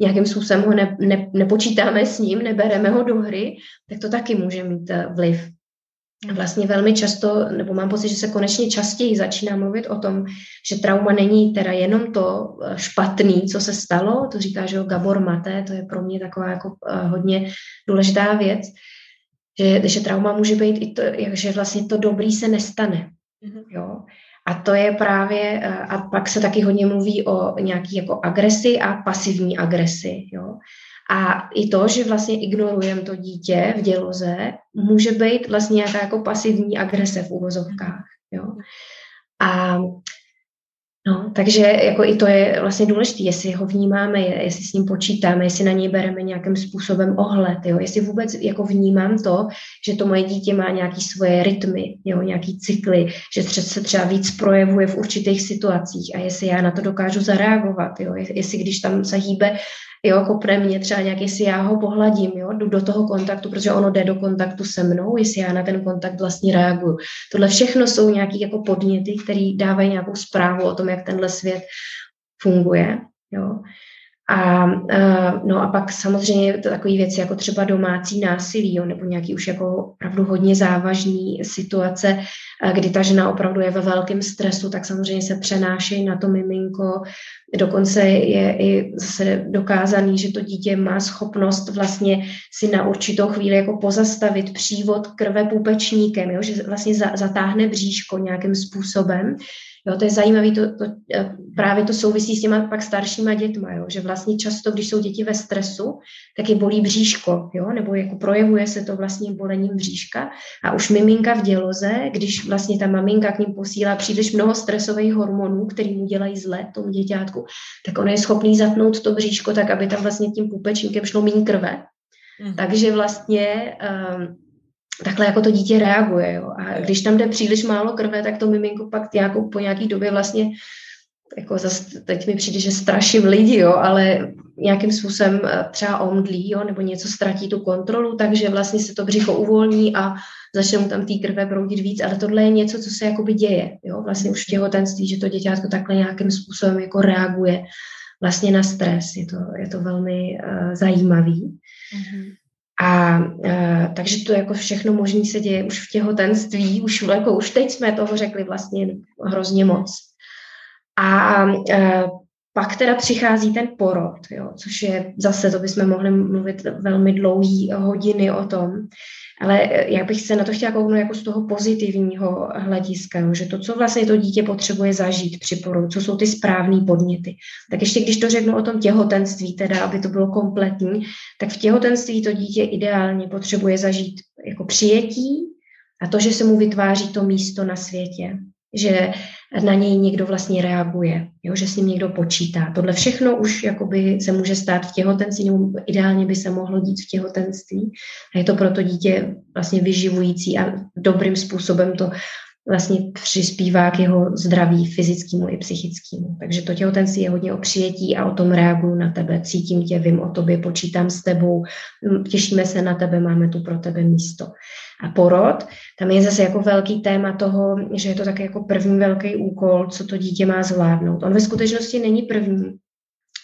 nějakým způsobem ho ne, ne, nepočítáme s ním, nebereme ho do hry, tak to taky může mít uh, vliv. Vlastně velmi často, nebo mám pocit, že se konečně častěji začíná mluvit o tom, že trauma není teda jenom to eh, špatný, co se stalo, to říká, že Gabor Mate, to je pro mě taková jako eh, hodně důležitá věc, že, že trauma může být i to, že vlastně to dobrý se nestane. Mm-hmm. Jo? A to je právě, eh, a pak se taky hodně mluví o nějaký jako agresi a pasivní agresi. Jo? A i to, že vlastně ignorujeme to dítě v děloze, může být vlastně nějaká jako pasivní agrese v úvozovkách. Jo. A No, takže jako i to je vlastně důležité, jestli ho vnímáme, jestli s ním počítáme, jestli na něj bereme nějakým způsobem ohled, jo? jestli vůbec jako vnímám to, že to moje dítě má nějaký svoje rytmy, jo? nějaký cykly, že se třeba víc projevuje v určitých situacích a jestli já na to dokážu zareagovat, jo? jestli když tam se hýbe jo, kopne mě třeba nějak, jestli já ho pohladím, jo, jdu do toho kontaktu, protože ono jde do kontaktu se mnou, jestli já na ten kontakt vlastně reaguju. Tohle všechno jsou nějaké jako podněty, které dávají nějakou zprávu o tom, jak tenhle svět funguje. Jo. A, no a pak samozřejmě to takové věci jako třeba domácí násilí, jo, nebo nějaký už jako opravdu hodně závažný situace, kdy ta žena opravdu je ve velkém stresu, tak samozřejmě se přenáší na to miminko. Dokonce je i zase dokázaný, že to dítě má schopnost vlastně si na určitou chvíli jako pozastavit přívod krve pupečníkem, jo, že vlastně zatáhne bříško nějakým způsobem, Jo, to je zajímavé, to, to, eh, právě to souvisí s těma pak staršíma dětma, jo, že vlastně často, když jsou děti ve stresu, tak je bolí bříško, jo, nebo jako projevuje se to vlastně bolením bříška a už miminka v děloze, když vlastně ta maminka k ním posílá příliš mnoho stresových hormonů, který mu dělají zle tomu děťátku, tak on je schopný zatnout to bříško tak, aby tam vlastně tím pupečníkem šlo méně krve. Mm. Takže vlastně um, takhle jako to dítě reaguje. Jo. A když tam jde příliš málo krve, tak to miminko pak nějakou, po nějaký době vlastně jako zase teď mi přijde, že straším lidi, jo, ale nějakým způsobem eh, třeba omdlí, jo, nebo něco ztratí tu kontrolu, takže vlastně se to břicho uvolní a začne mu tam té krve proudit víc, ale tohle je něco, co se jakoby děje, jo, vlastně už v těhotenství, že to děťátko takhle nějakým způsobem jako reaguje vlastně na stres, je to, je to velmi uh, zajímavý. Mm-hmm. A e, takže to jako všechno možné se děje už v těhotenství, už, jako už teď jsme toho řekli vlastně hrozně moc. A e, pak teda přichází ten porod, jo, což je zase, to bychom mohli mluvit velmi dlouhý hodiny o tom, ale eh, já bych se na to chtěla kouknout jako z toho pozitivního hlediska, jo, že to, co vlastně to dítě potřebuje zažít při porodu, co jsou ty správné podněty. Tak ještě když to řeknu o tom těhotenství, teda aby to bylo kompletní, tak v těhotenství to dítě ideálně potřebuje zažít jako přijetí a to, že se mu vytváří to místo na světě že na něj někdo vlastně reaguje, jo, že s ním někdo počítá. Tohle všechno už jakoby se může stát v těhotenství, nebo ideálně by se mohlo dít v těhotenství. A je to pro to dítě vlastně vyživující a dobrým způsobem to vlastně přispívá k jeho zdraví fyzickému i psychickému. Takže to těhotenství je hodně o přijetí a o tom reaguju na tebe, cítím tě, vím o tobě, počítám s tebou, těšíme se na tebe, máme tu pro tebe místo. A porod, tam je zase jako velký téma toho, že je to také jako první velký úkol, co to dítě má zvládnout. On ve skutečnosti není první,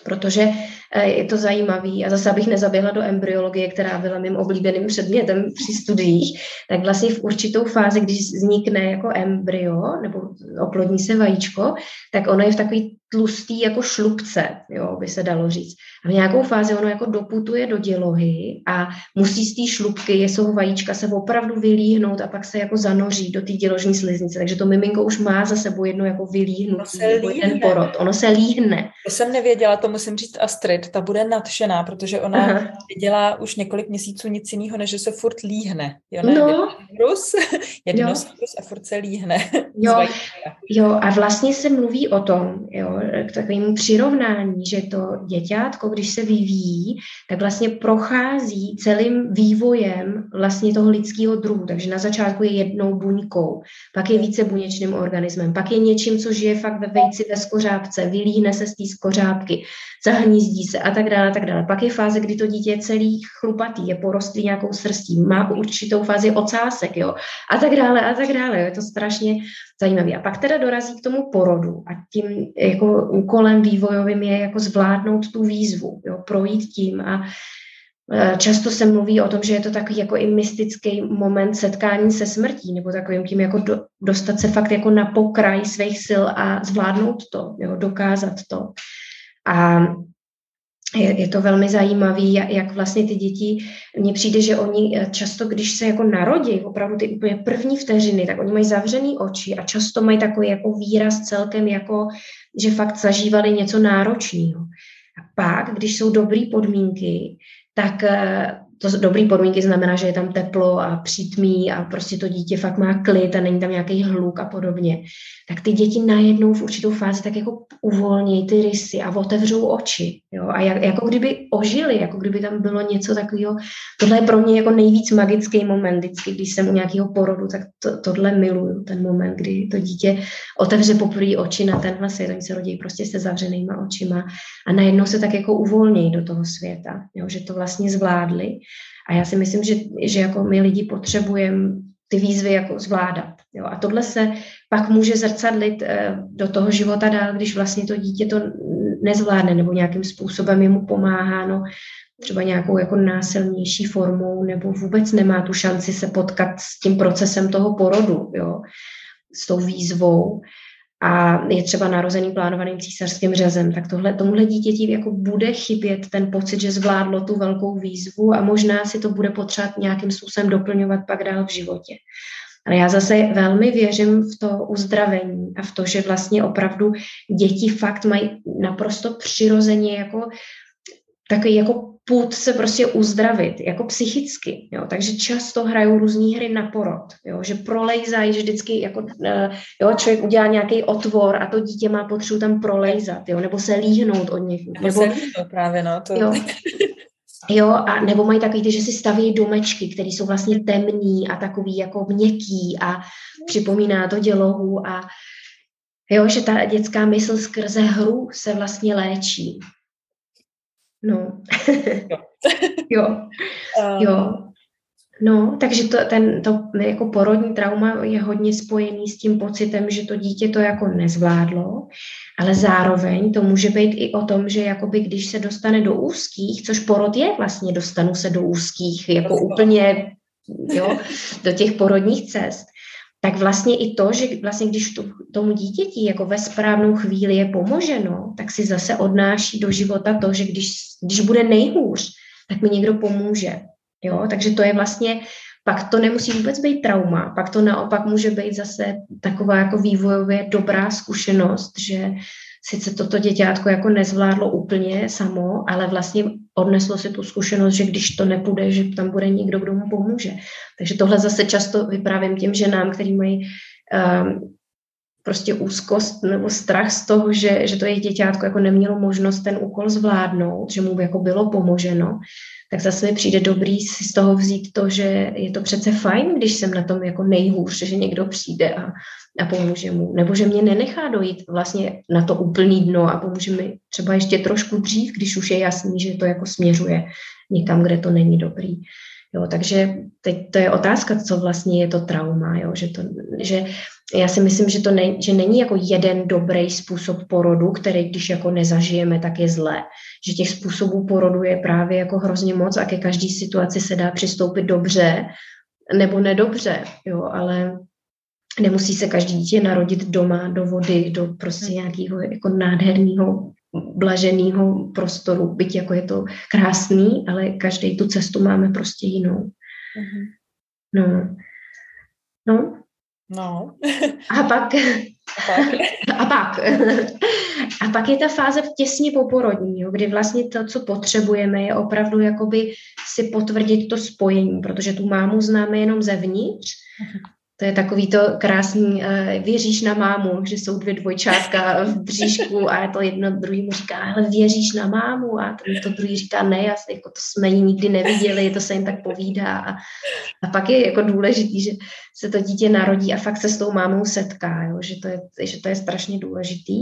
protože eh, je to zajímavý a zase abych nezaběhla do embryologie, která byla mým oblíbeným předmětem při studiích, tak vlastně v určitou fázi, když vznikne jako embryo nebo oplodní se vajíčko, tak ono je v takový tlustý jako šlubce, jo, by se dalo říct. A v nějakou fázi ono jako doputuje do dělohy a musí z té šlubky, je jsou vajíčka, se opravdu vylíhnout a pak se jako zanoří do té děložní sliznice. Takže to miminko už má za sebou jedno jako vylíhnutí, ten porod. Ono se líhne. To jsem nevěděla, to musím říct Astrid, ta bude nadšená, protože ona Aha. dělá už několik měsíců nic jiného, než že se furt líhne. Jo, ne? No. Rus, [LAUGHS] jednoskrus a furt se líhne. [LAUGHS] Jo. jo, a vlastně se mluví o tom, jo, k takovému přirovnání, že to děťátko, když se vyvíjí, tak vlastně prochází celým vývojem vlastně toho lidského druhu. Takže na začátku je jednou buňkou, pak je více buněčným organismem, pak je něčím, co žije fakt ve vejci, ve skořápce, vylíhne se z té skořápky, zahnízdí se a tak dále, a tak dále. Pak je fáze, kdy to dítě je celý chlupatý, je porostlý nějakou srstí, má určitou fázi ocásek, jo, a tak dále, a tak dále. Jo. Je to strašně zajímavý. A pak teda dorazí k tomu porodu a tím jako úkolem vývojovým je jako zvládnout tu výzvu, jo, projít tím a Často se mluví o tom, že je to takový jako i mystický moment setkání se smrtí, nebo takovým tím jako do, dostat se fakt jako na pokraj svých sil a zvládnout to, jo, dokázat to. A je, je to velmi zajímavé, jak vlastně ty děti, mně přijde, že oni eh, často, když se jako narodí, opravdu ty úplně první vteřiny, tak oni mají zavřený oči a často mají takový jako výraz celkem jako, že fakt zažívali něco náročného. A pak, když jsou dobré podmínky, tak eh, to dobrý podmínky znamená, že je tam teplo a přítmí a prostě to dítě fakt má klid a není tam nějaký hluk a podobně, tak ty děti najednou v určitou fázi tak jako uvolní ty rysy a otevřou oči. Jo? A jak, jako kdyby ožili, jako kdyby tam bylo něco takového. Tohle je pro mě jako nejvíc magický moment vždycky, když jsem u nějakého porodu, tak to, tohle miluju, ten moment, kdy to dítě otevře poprvé oči na tenhle svět. Oni se rodí prostě se zavřenýma očima a najednou se tak jako uvolní do toho světa, jo? že to vlastně zvládli. A já si myslím, že, že jako my lidi potřebujeme ty výzvy jako zvládat. Jo. A tohle se pak může zrcadlit eh, do toho života dál, když vlastně to dítě to nezvládne nebo nějakým způsobem jemu pomáhá, no, třeba nějakou jako násilnější formou nebo vůbec nemá tu šanci se potkat s tím procesem toho porodu, jo, s tou výzvou a je třeba narozený plánovaným císařským řezem, tak tohle, tomuhle dítěti jako bude chybět ten pocit, že zvládlo tu velkou výzvu a možná si to bude potřebovat nějakým způsobem doplňovat pak dál v životě. Ale já zase velmi věřím v to uzdravení a v to, že vlastně opravdu děti fakt mají naprosto přirozeně jako takový jako půd se prostě uzdravit, jako psychicky, jo, takže často hrajou různé hry na porod, jo, že prolejzají, že vždycky jako, eh, jo, člověk udělá nějaký otvor a to dítě má potřebu tam prolejzat, jo, nebo se líhnout od něj. Nebo, nebo se líhnout právě, no, to... Jo. [LAUGHS] Jo, a nebo mají takový ty, že si staví domečky, které jsou vlastně temný a takový jako měkký a připomíná to dělohu a jo, že ta dětská mysl skrze hru se vlastně léčí. No. jo. [LAUGHS] jo. jo. No, takže to, ten, to jako porodní trauma je hodně spojený s tím pocitem, že to dítě to jako nezvládlo, ale zároveň to může být i o tom, že jakoby když se dostane do úzkých, což porod je vlastně, dostanu se do úzkých, jako úplně jo, do těch porodních cest, tak vlastně i to, že vlastně když to, tomu dítěti jako ve správnou chvíli je pomoženo, tak si zase odnáší do života to, že když, když bude nejhůř, tak mi někdo pomůže. Jo? Takže to je vlastně, pak to nemusí vůbec být trauma, pak to naopak může být zase taková jako vývojově dobrá zkušenost, že sice toto děťátko jako nezvládlo úplně samo, ale vlastně odneslo si tu zkušenost, že když to nepůjde, že tam bude někdo, kdo mu pomůže. Takže tohle zase často vyprávím těm ženám, který mají um, prostě úzkost nebo strach z toho, že, že to jejich děťátko jako nemělo možnost ten úkol zvládnout, že mu jako bylo pomoženo, tak zase mi přijde dobrý si z toho vzít to, že je to přece fajn, když jsem na tom jako nejhůř, že někdo přijde a, a pomůže mu. Nebo že mě nenechá dojít vlastně na to úplný dno a pomůže mi třeba ještě trošku dřív, když už je jasný, že to jako směřuje někam, kde to není dobrý. Jo, takže teď to je otázka, co vlastně je to trauma, jo, že, to, že já si myslím, že to ne, že není jako jeden dobrý způsob porodu, který když jako nezažijeme, tak je zlé. Že těch způsobů porodu je právě jako hrozně moc a ke každé situaci se dá přistoupit dobře nebo nedobře, jo, ale nemusí se každý dítě narodit doma, do vody, do prostě hmm. nějakého jako nádherného blaženého prostoru, byť jako je to krásný, ale každý tu cestu máme prostě jinou. Mm-hmm. No. No. No. A pak, a pak, a pak je ta fáze těsně po porodní, jo, kdy vlastně to, co potřebujeme, je opravdu jakoby si potvrdit to spojení, protože tu mámu známe jenom zevnitř mhm. To je takový to krásný, uh, věříš na mámu, že jsou dvě dvojčátka v bříšku a to jedno druhý mu říká, ale věříš na mámu a to druhý říká, ne, já jako to jsme ji nikdy neviděli, to se jim tak povídá a, a pak je jako důležitý, že se to dítě narodí a fakt se s tou mámou setká, jo? Že, to je, že to je strašně důležitý.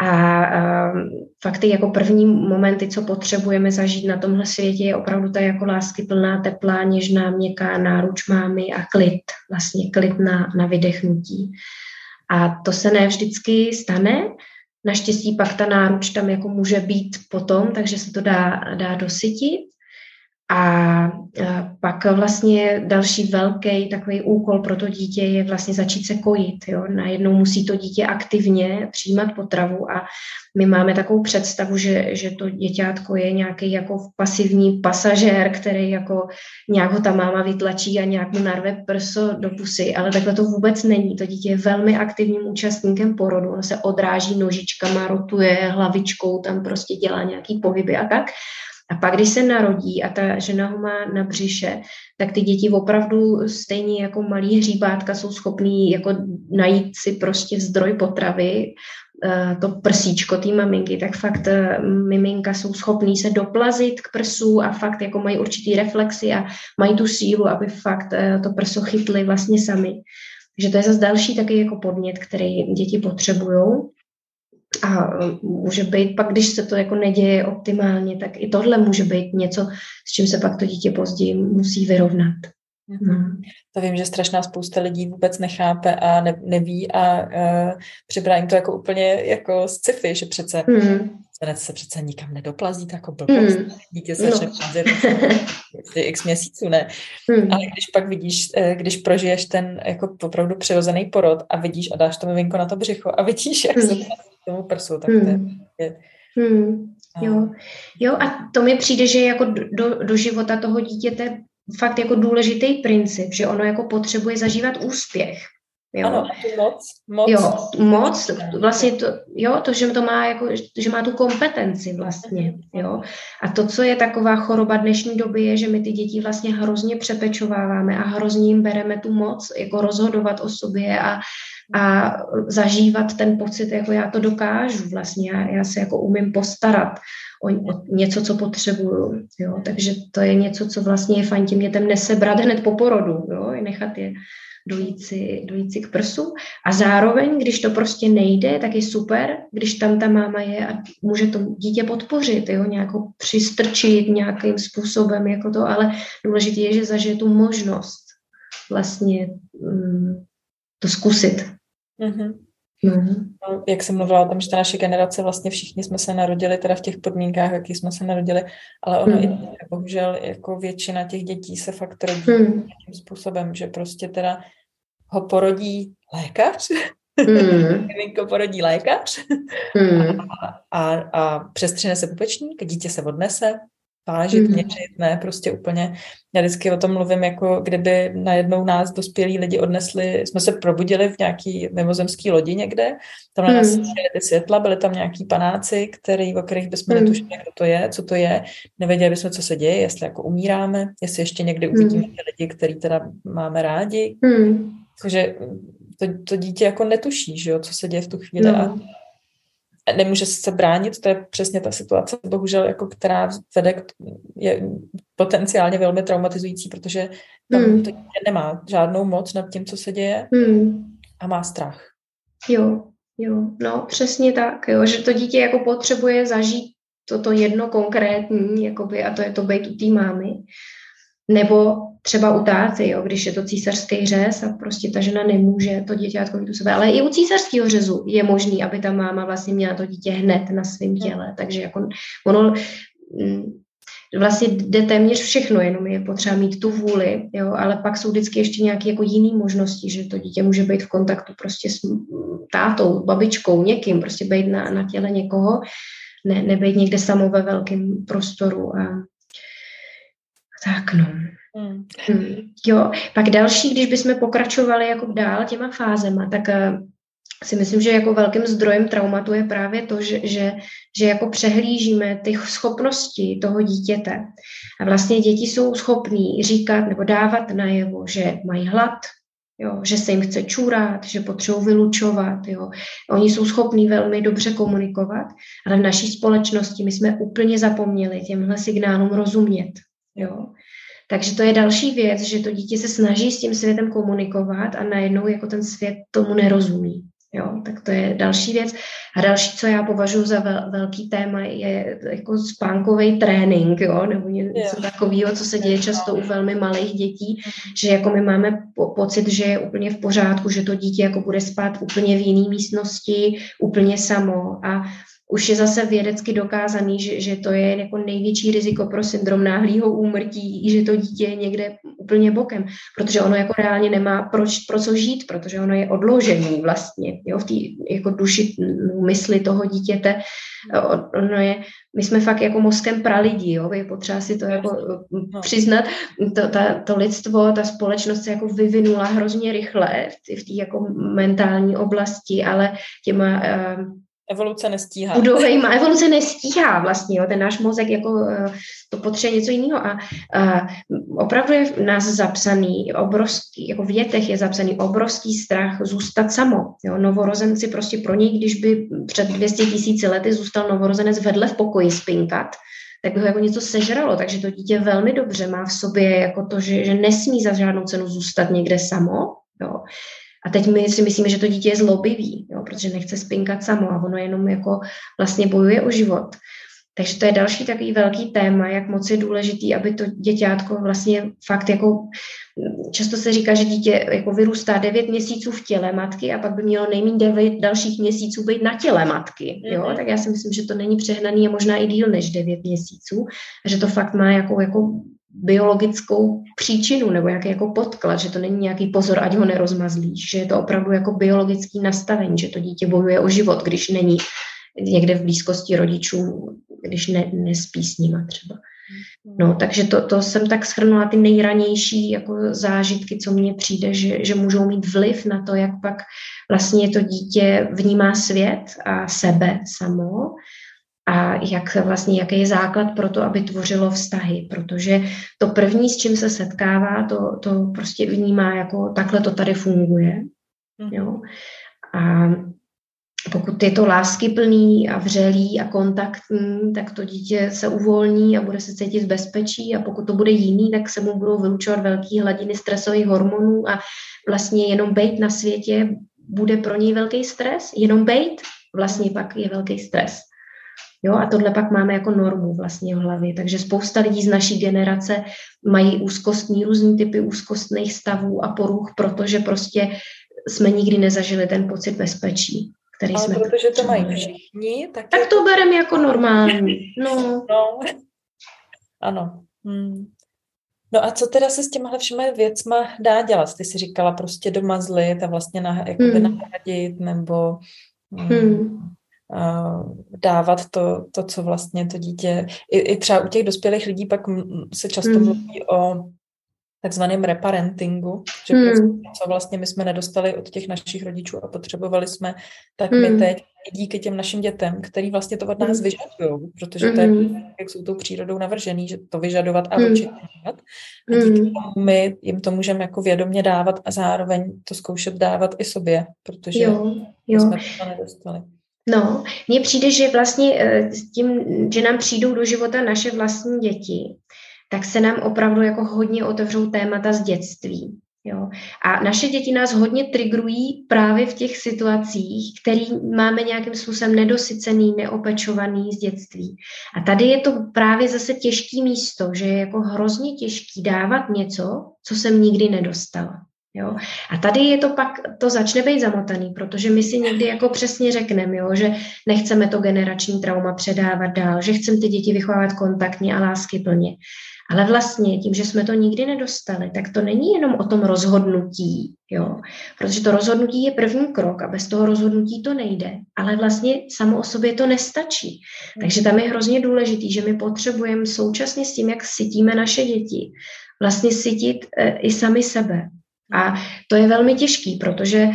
A um, fakt ty jako první momenty, co potřebujeme zažít na tomhle světě, je opravdu ta jako lásky plná, teplá, něžná, měkká náruč mámy a klid, vlastně klid na, na vydechnutí. A to se ne vždycky stane, Naštěstí pak ta náruč tam jako může být potom, takže se to dá, dá dosytit. A pak vlastně další velký takový úkol pro to dítě je vlastně začít se kojit. Jo? Najednou musí to dítě aktivně přijímat potravu a my máme takovou představu, že, že to děťátko je nějaký jako pasivní pasažér, který jako nějak ho ta máma vytlačí a nějak mu narve prso do pusy, ale takhle to vůbec není. To dítě je velmi aktivním účastníkem porodu, ono se odráží nožičkama, rotuje hlavičkou, tam prostě dělá nějaký pohyby a tak. A pak, když se narodí a ta žena ho má na břiše, tak ty děti opravdu stejně jako malý hříbátka jsou schopný jako najít si prostě zdroj potravy, eh, to prsíčko té maminky, tak fakt eh, miminka jsou schopný se doplazit k prsu a fakt jako mají určitý reflexy a mají tu sílu, aby fakt eh, to prso chytli vlastně sami. Takže to je zase další taky jako podnět, který děti potřebují. A může být pak, když se to jako neděje optimálně, tak i tohle může být něco, s čím se pak to dítě později musí vyrovnat. Mm. To vím, že strašná spousta lidí vůbec nechápe a ne, neví a uh, připadá jim to jako úplně jako sci-fi, že přece mm. se přece nikam nedoplazí, jako blbost. Mm. Dítě se začne no. x měsíců, ne? Mm. Ale když pak vidíš, eh, když prožiješ ten jako opravdu přirozený porod a vidíš a dáš to miminko na to břicho a vidíš, jak mm. se tomu prsu, tak to je... je mm. Jo. jo, a to mi přijde, že jako do, do života toho dítěte fakt jako důležitý princip, že ono jako potřebuje zažívat úspěch. Jo. Ano, moc, moc. Jo, moc, vlastně to, jo, to, že to má jako, že má tu kompetenci vlastně, jo. A to, co je taková choroba dnešní doby, je, že my ty děti vlastně hrozně přepečováváme a hrozně jim bereme tu moc, jako rozhodovat o sobě a, a zažívat ten pocit, jako já to dokážu vlastně, já, já se jako umím postarat o, o něco, co potřebuju, jo. Takže to je něco, co vlastně je fajn těm dětem nesebrat hned po porodu, jo, nechat je dojít si, dojít si k prsu. A zároveň, když to prostě nejde, tak je super, když tam ta máma je a může to dítě podpořit, jo, nějakou přistrčit nějakým způsobem, jako to, ale důležité je, že zažije tu možnost vlastně um, to zkusit. Mm-hmm. No. Jak jsem mluvila o tom, že ta naše generace, vlastně všichni jsme se narodili teda v těch podmínkách, jaký jsme se narodili, ale ono mm. i bohužel jako většina těch dětí se fakt rodí mm. tím způsobem, že prostě teda ho porodí lékař, [LAUGHS] mm. porodí lékař mm. a, a, a přestřene se pupečník, dítě se odnese, vážit, mm. měřit, ne, prostě úplně. Já vždycky o tom mluvím, jako kdyby najednou nás dospělí lidi odnesli, jsme se probudili v nějaký mimozemský lodi někde, tam na nás mm. ty světla, byly tam nějaký panáci, který, o kterých bychom mm. netušili, kdo to je, co to je, nevěděli bychom, co se děje, jestli jako umíráme, jestli ještě někdy mm. uvidíme ty lidi, který teda máme rádi. Mm. Takže to, to dítě jako netuší, že jo, co se děje v tu chvíli no. a nemůže se bránit, to je přesně ta situace, bohužel, jako která vede k, je potenciálně velmi traumatizující, protože tam hmm. to nemá žádnou moc nad tím, co se děje hmm. a má strach. Jo, jo, no přesně tak, jo, že to dítě jako potřebuje zažít toto jedno konkrétní, jakoby, a to je to být u té mámy. Nebo třeba u táty, jo, když je to císařský řez a prostě ta žena nemůže to dítě mít u sebe. Ale i u císařského řezu je možný, aby ta máma vlastně měla to dítě hned na svém těle. Takže jako ono mm, vlastně jde téměř všechno, jenom je potřeba mít tu vůli, jo, ale pak jsou vždycky ještě nějaké jako jiné možnosti, že to dítě může být v kontaktu prostě s tátou, babičkou, někým, prostě být na, na těle někoho, ne, nebejt někde samo ve velkém prostoru a tak no. Hmm. Jo, pak další, když bychom pokračovali jako dál těma fázema, tak uh, si myslím, že jako velkým zdrojem traumatu je právě to, že, že, že jako přehlížíme ty schopnosti toho dítěte. A vlastně děti jsou schopní říkat nebo dávat najevo, že mají hlad, jo, že se jim chce čůrat, že potřebují vylučovat. Jo. Oni jsou schopní velmi dobře komunikovat, ale v naší společnosti my jsme úplně zapomněli těmhle signálům rozumět. Jo. Takže to je další věc, že to dítě se snaží s tím světem komunikovat a najednou jako ten svět tomu nerozumí. Jo, tak to je další věc. A další, co já považuji za vel, velký téma, je jako spánkový trénink, jo, nebo něco takového, co se děje často u velmi malých dětí, že jako my máme po, pocit, že je úplně v pořádku, že to dítě jako bude spát úplně v jiné místnosti, úplně samo a už je zase vědecky dokázaný, že, že to je jako největší riziko pro syndrom náhlého úmrtí, že to dítě je někde úplně bokem, protože ono jako reálně nemá proč, pro co žít, protože ono je odložený vlastně, jo, v té jako duši, mysli toho dítěte, ono je, my jsme fakt jako mozkem pralidí, jo, je potřeba si to jako no. přiznat, to, ta, to lidstvo, ta společnost se jako vyvinula hrozně rychle v té jako mentální oblasti, ale těma uh, Evoluce nestíhá. Budovejma. Evoluce nestíhá vlastně, jo. ten náš mozek jako eh, to potřebuje něco jiného a, a opravdu je v nás zapsaný obrovský, jako v dětech je zapsaný obrovský strach zůstat samo. Jo. Novorozenci prostě pro něj, když by před 200 tisíci lety zůstal novorozenec vedle v pokoji spinkat, tak by ho jako něco sežralo. Takže to dítě velmi dobře má v sobě jako to, že, že nesmí za žádnou cenu zůstat někde samo. Jo. A teď my si myslíme, že to dítě je zlobivý, jo, protože nechce spinkat samo a ono jenom jako vlastně bojuje o život. Takže to je další takový velký téma, jak moc je důležitý, aby to děťátko vlastně fakt jako, často se říká, že dítě jako vyrůstá 9 měsíců v těle matky a pak by mělo nejméně 9 dalších měsíců být na těle matky. Jo? Mm-hmm. Tak já si myslím, že to není přehnaný a možná i díl než 9 měsíců a že to fakt má jako, jako biologickou příčinu nebo jaký jako podklad, že to není nějaký pozor, ať ho nerozmazlíš, že je to opravdu jako biologický nastavení, že to dítě bojuje o život, když není někde v blízkosti rodičů, když ne, nespí s nima třeba. No, takže to, to jsem tak schrnula ty nejranější jako zážitky, co mně přijde, že, že můžou mít vliv na to, jak pak vlastně to dítě vnímá svět a sebe samo a jak vlastně, jaký je základ pro to, aby tvořilo vztahy, protože to první, s čím se setkává, to, to prostě vnímá jako takhle to tady funguje. Mhm. Jo? A pokud je to láskyplný a vřelý a kontaktní, tak to dítě se uvolní a bude se cítit v bezpečí a pokud to bude jiný, tak se mu budou vylučovat velké hladiny stresových hormonů a vlastně jenom být na světě bude pro něj velký stres, jenom být vlastně pak je velký stres. Jo, a tohle pak máme jako normu vlastně v hlavě. Takže spousta lidí z naší generace mají úzkostní, různý typy úzkostných stavů a poruch, protože prostě jsme nikdy nezažili ten pocit bezpečí. Který Ale jsme protože to mají všichni, tak, tak to bereme jako normální. [LAUGHS] No. no. Ano. Hmm. No a co teda se s těmahle všemi věcma dá dělat? Ty jsi říkala prostě doma zlit a vlastně nah, jakoby hmm. nahradit nebo hmm. Hmm dávat to, to, co vlastně to dítě, i, i třeba u těch dospělých lidí pak se často mm. mluví o takzvaném reparentingu, že hmm. co vlastně my jsme nedostali od těch našich rodičů a potřebovali jsme, tak hmm. my teď díky těm našim dětem, který vlastně to od nás hmm. vyžadují, protože to je, hmm. jak jsou tou přírodou navržený, že to vyžadovat a hmm. očekávat. A díky tomu my jim to můžeme jako vědomě dávat a zároveň to zkoušet dávat i sobě, protože jo, jo. jsme to nedostali. No, mně přijde, že vlastně eh, s tím, že nám přijdou do života naše vlastní děti, tak se nám opravdu jako hodně otevřou témata z dětství. Jo. A naše děti nás hodně trigrují právě v těch situacích, které máme nějakým způsobem nedosycený, neopečovaný z dětství. A tady je to právě zase těžký místo, že je jako hrozně těžký dávat něco, co jsem nikdy nedostala. Jo? A tady je to pak, to začne být zamotaný, protože my si někdy jako přesně řekneme, jo, že nechceme to generační trauma předávat dál, že chceme ty děti vychovávat kontaktně a lásky plně. Ale vlastně tím, že jsme to nikdy nedostali, tak to není jenom o tom rozhodnutí, jo? protože to rozhodnutí je první krok a bez toho rozhodnutí to nejde, ale vlastně samo o sobě to nestačí. Takže tam je hrozně důležitý, že my potřebujeme současně s tím, jak sytíme naše děti, vlastně sytit e, i sami sebe. A to je velmi těžký, protože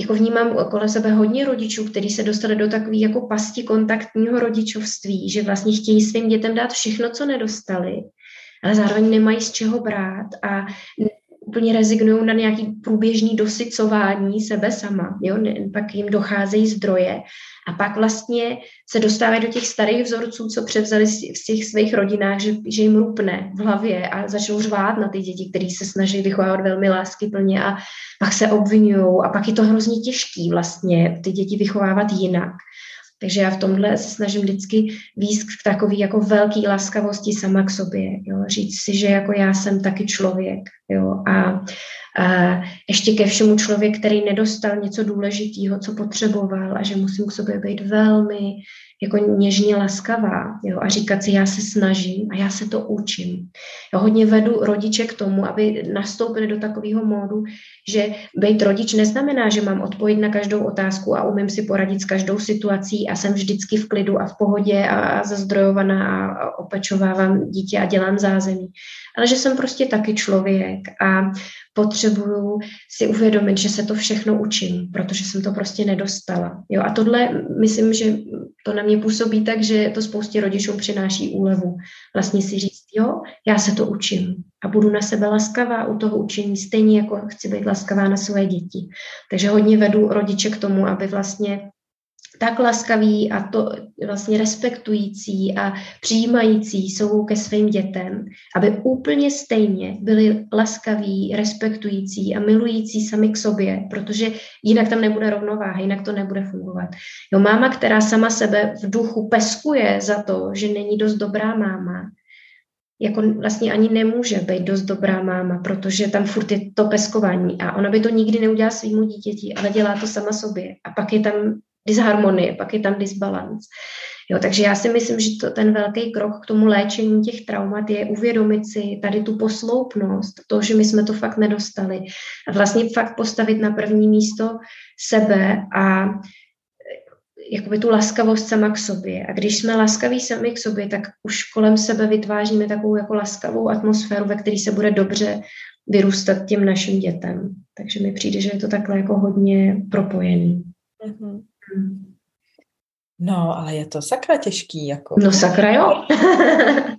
jako vnímám okolo sebe hodně rodičů, kteří se dostali do takové jako pasti kontaktního rodičovství, že vlastně chtějí svým dětem dát všechno, co nedostali, ale zároveň nemají z čeho brát a úplně rezignují na nějaký průběžný dosycování sebe sama. Jo? Pak jim docházejí zdroje a pak vlastně se dostávají do těch starých vzorců, co převzali v těch svých rodinách, že, že jim rupne v hlavě a začnou řvát na ty děti, které se snaží vychovávat velmi láskyplně a pak se obvinují a pak je to hrozně těžký vlastně ty děti vychovávat jinak. Takže já v tomhle se snažím vždycky výst k takový jako velký laskavosti sama k sobě. Jo? Říct si, že jako já jsem taky člověk. Jo? A, a ještě ke všemu člověk, který nedostal něco důležitého, co potřeboval a že musím k sobě být velmi jako něžně laskavá jo, a říkat si, já se snažím a já se to učím. Já hodně vedu rodiče k tomu, aby nastoupili do takového módu, že být rodič neznamená, že mám odpověď na každou otázku a umím si poradit s každou situací a jsem vždycky v klidu a v pohodě a zazdrojovaná a opečovávám dítě a dělám zázemí. Ale že jsem prostě taky člověk a potřebuju si uvědomit, že se to všechno učím, protože jsem to prostě nedostala. Jo, a tohle myslím, že to na mě působí tak, že to spoustě rodičům přináší úlevu. Vlastně si říct, jo, já se to učím a budu na sebe laskavá u toho učení, stejně jako chci být laskavá na své děti. Takže hodně vedu rodiče k tomu, aby vlastně tak laskaví a to vlastně respektující a přijímající jsou ke svým dětem, aby úplně stejně byli laskaví, respektující a milující sami k sobě, protože jinak tam nebude rovnováha, jinak to nebude fungovat. Jo, máma, která sama sebe v duchu peskuje za to, že není dost dobrá máma, jako vlastně ani nemůže být dost dobrá máma, protože tam furt je to peskování a ona by to nikdy neudělala svýmu dítěti, ale dělá to sama sobě. A pak je tam disharmonie, pak je tam disbalans. Jo, takže já si myslím, že to, ten velký krok k tomu léčení těch traumat je uvědomit si tady tu posloupnost, to, že my jsme to fakt nedostali a vlastně fakt postavit na první místo sebe a jakoby tu laskavost sama k sobě. A když jsme laskaví sami k sobě, tak už kolem sebe vytváříme takovou jako laskavou atmosféru, ve které se bude dobře vyrůstat těm našim dětem. Takže mi přijde, že je to takhle jako hodně propojený. Mm-hmm. No, ale je to sakra těžký. Jako. No sakra jo. [LAUGHS]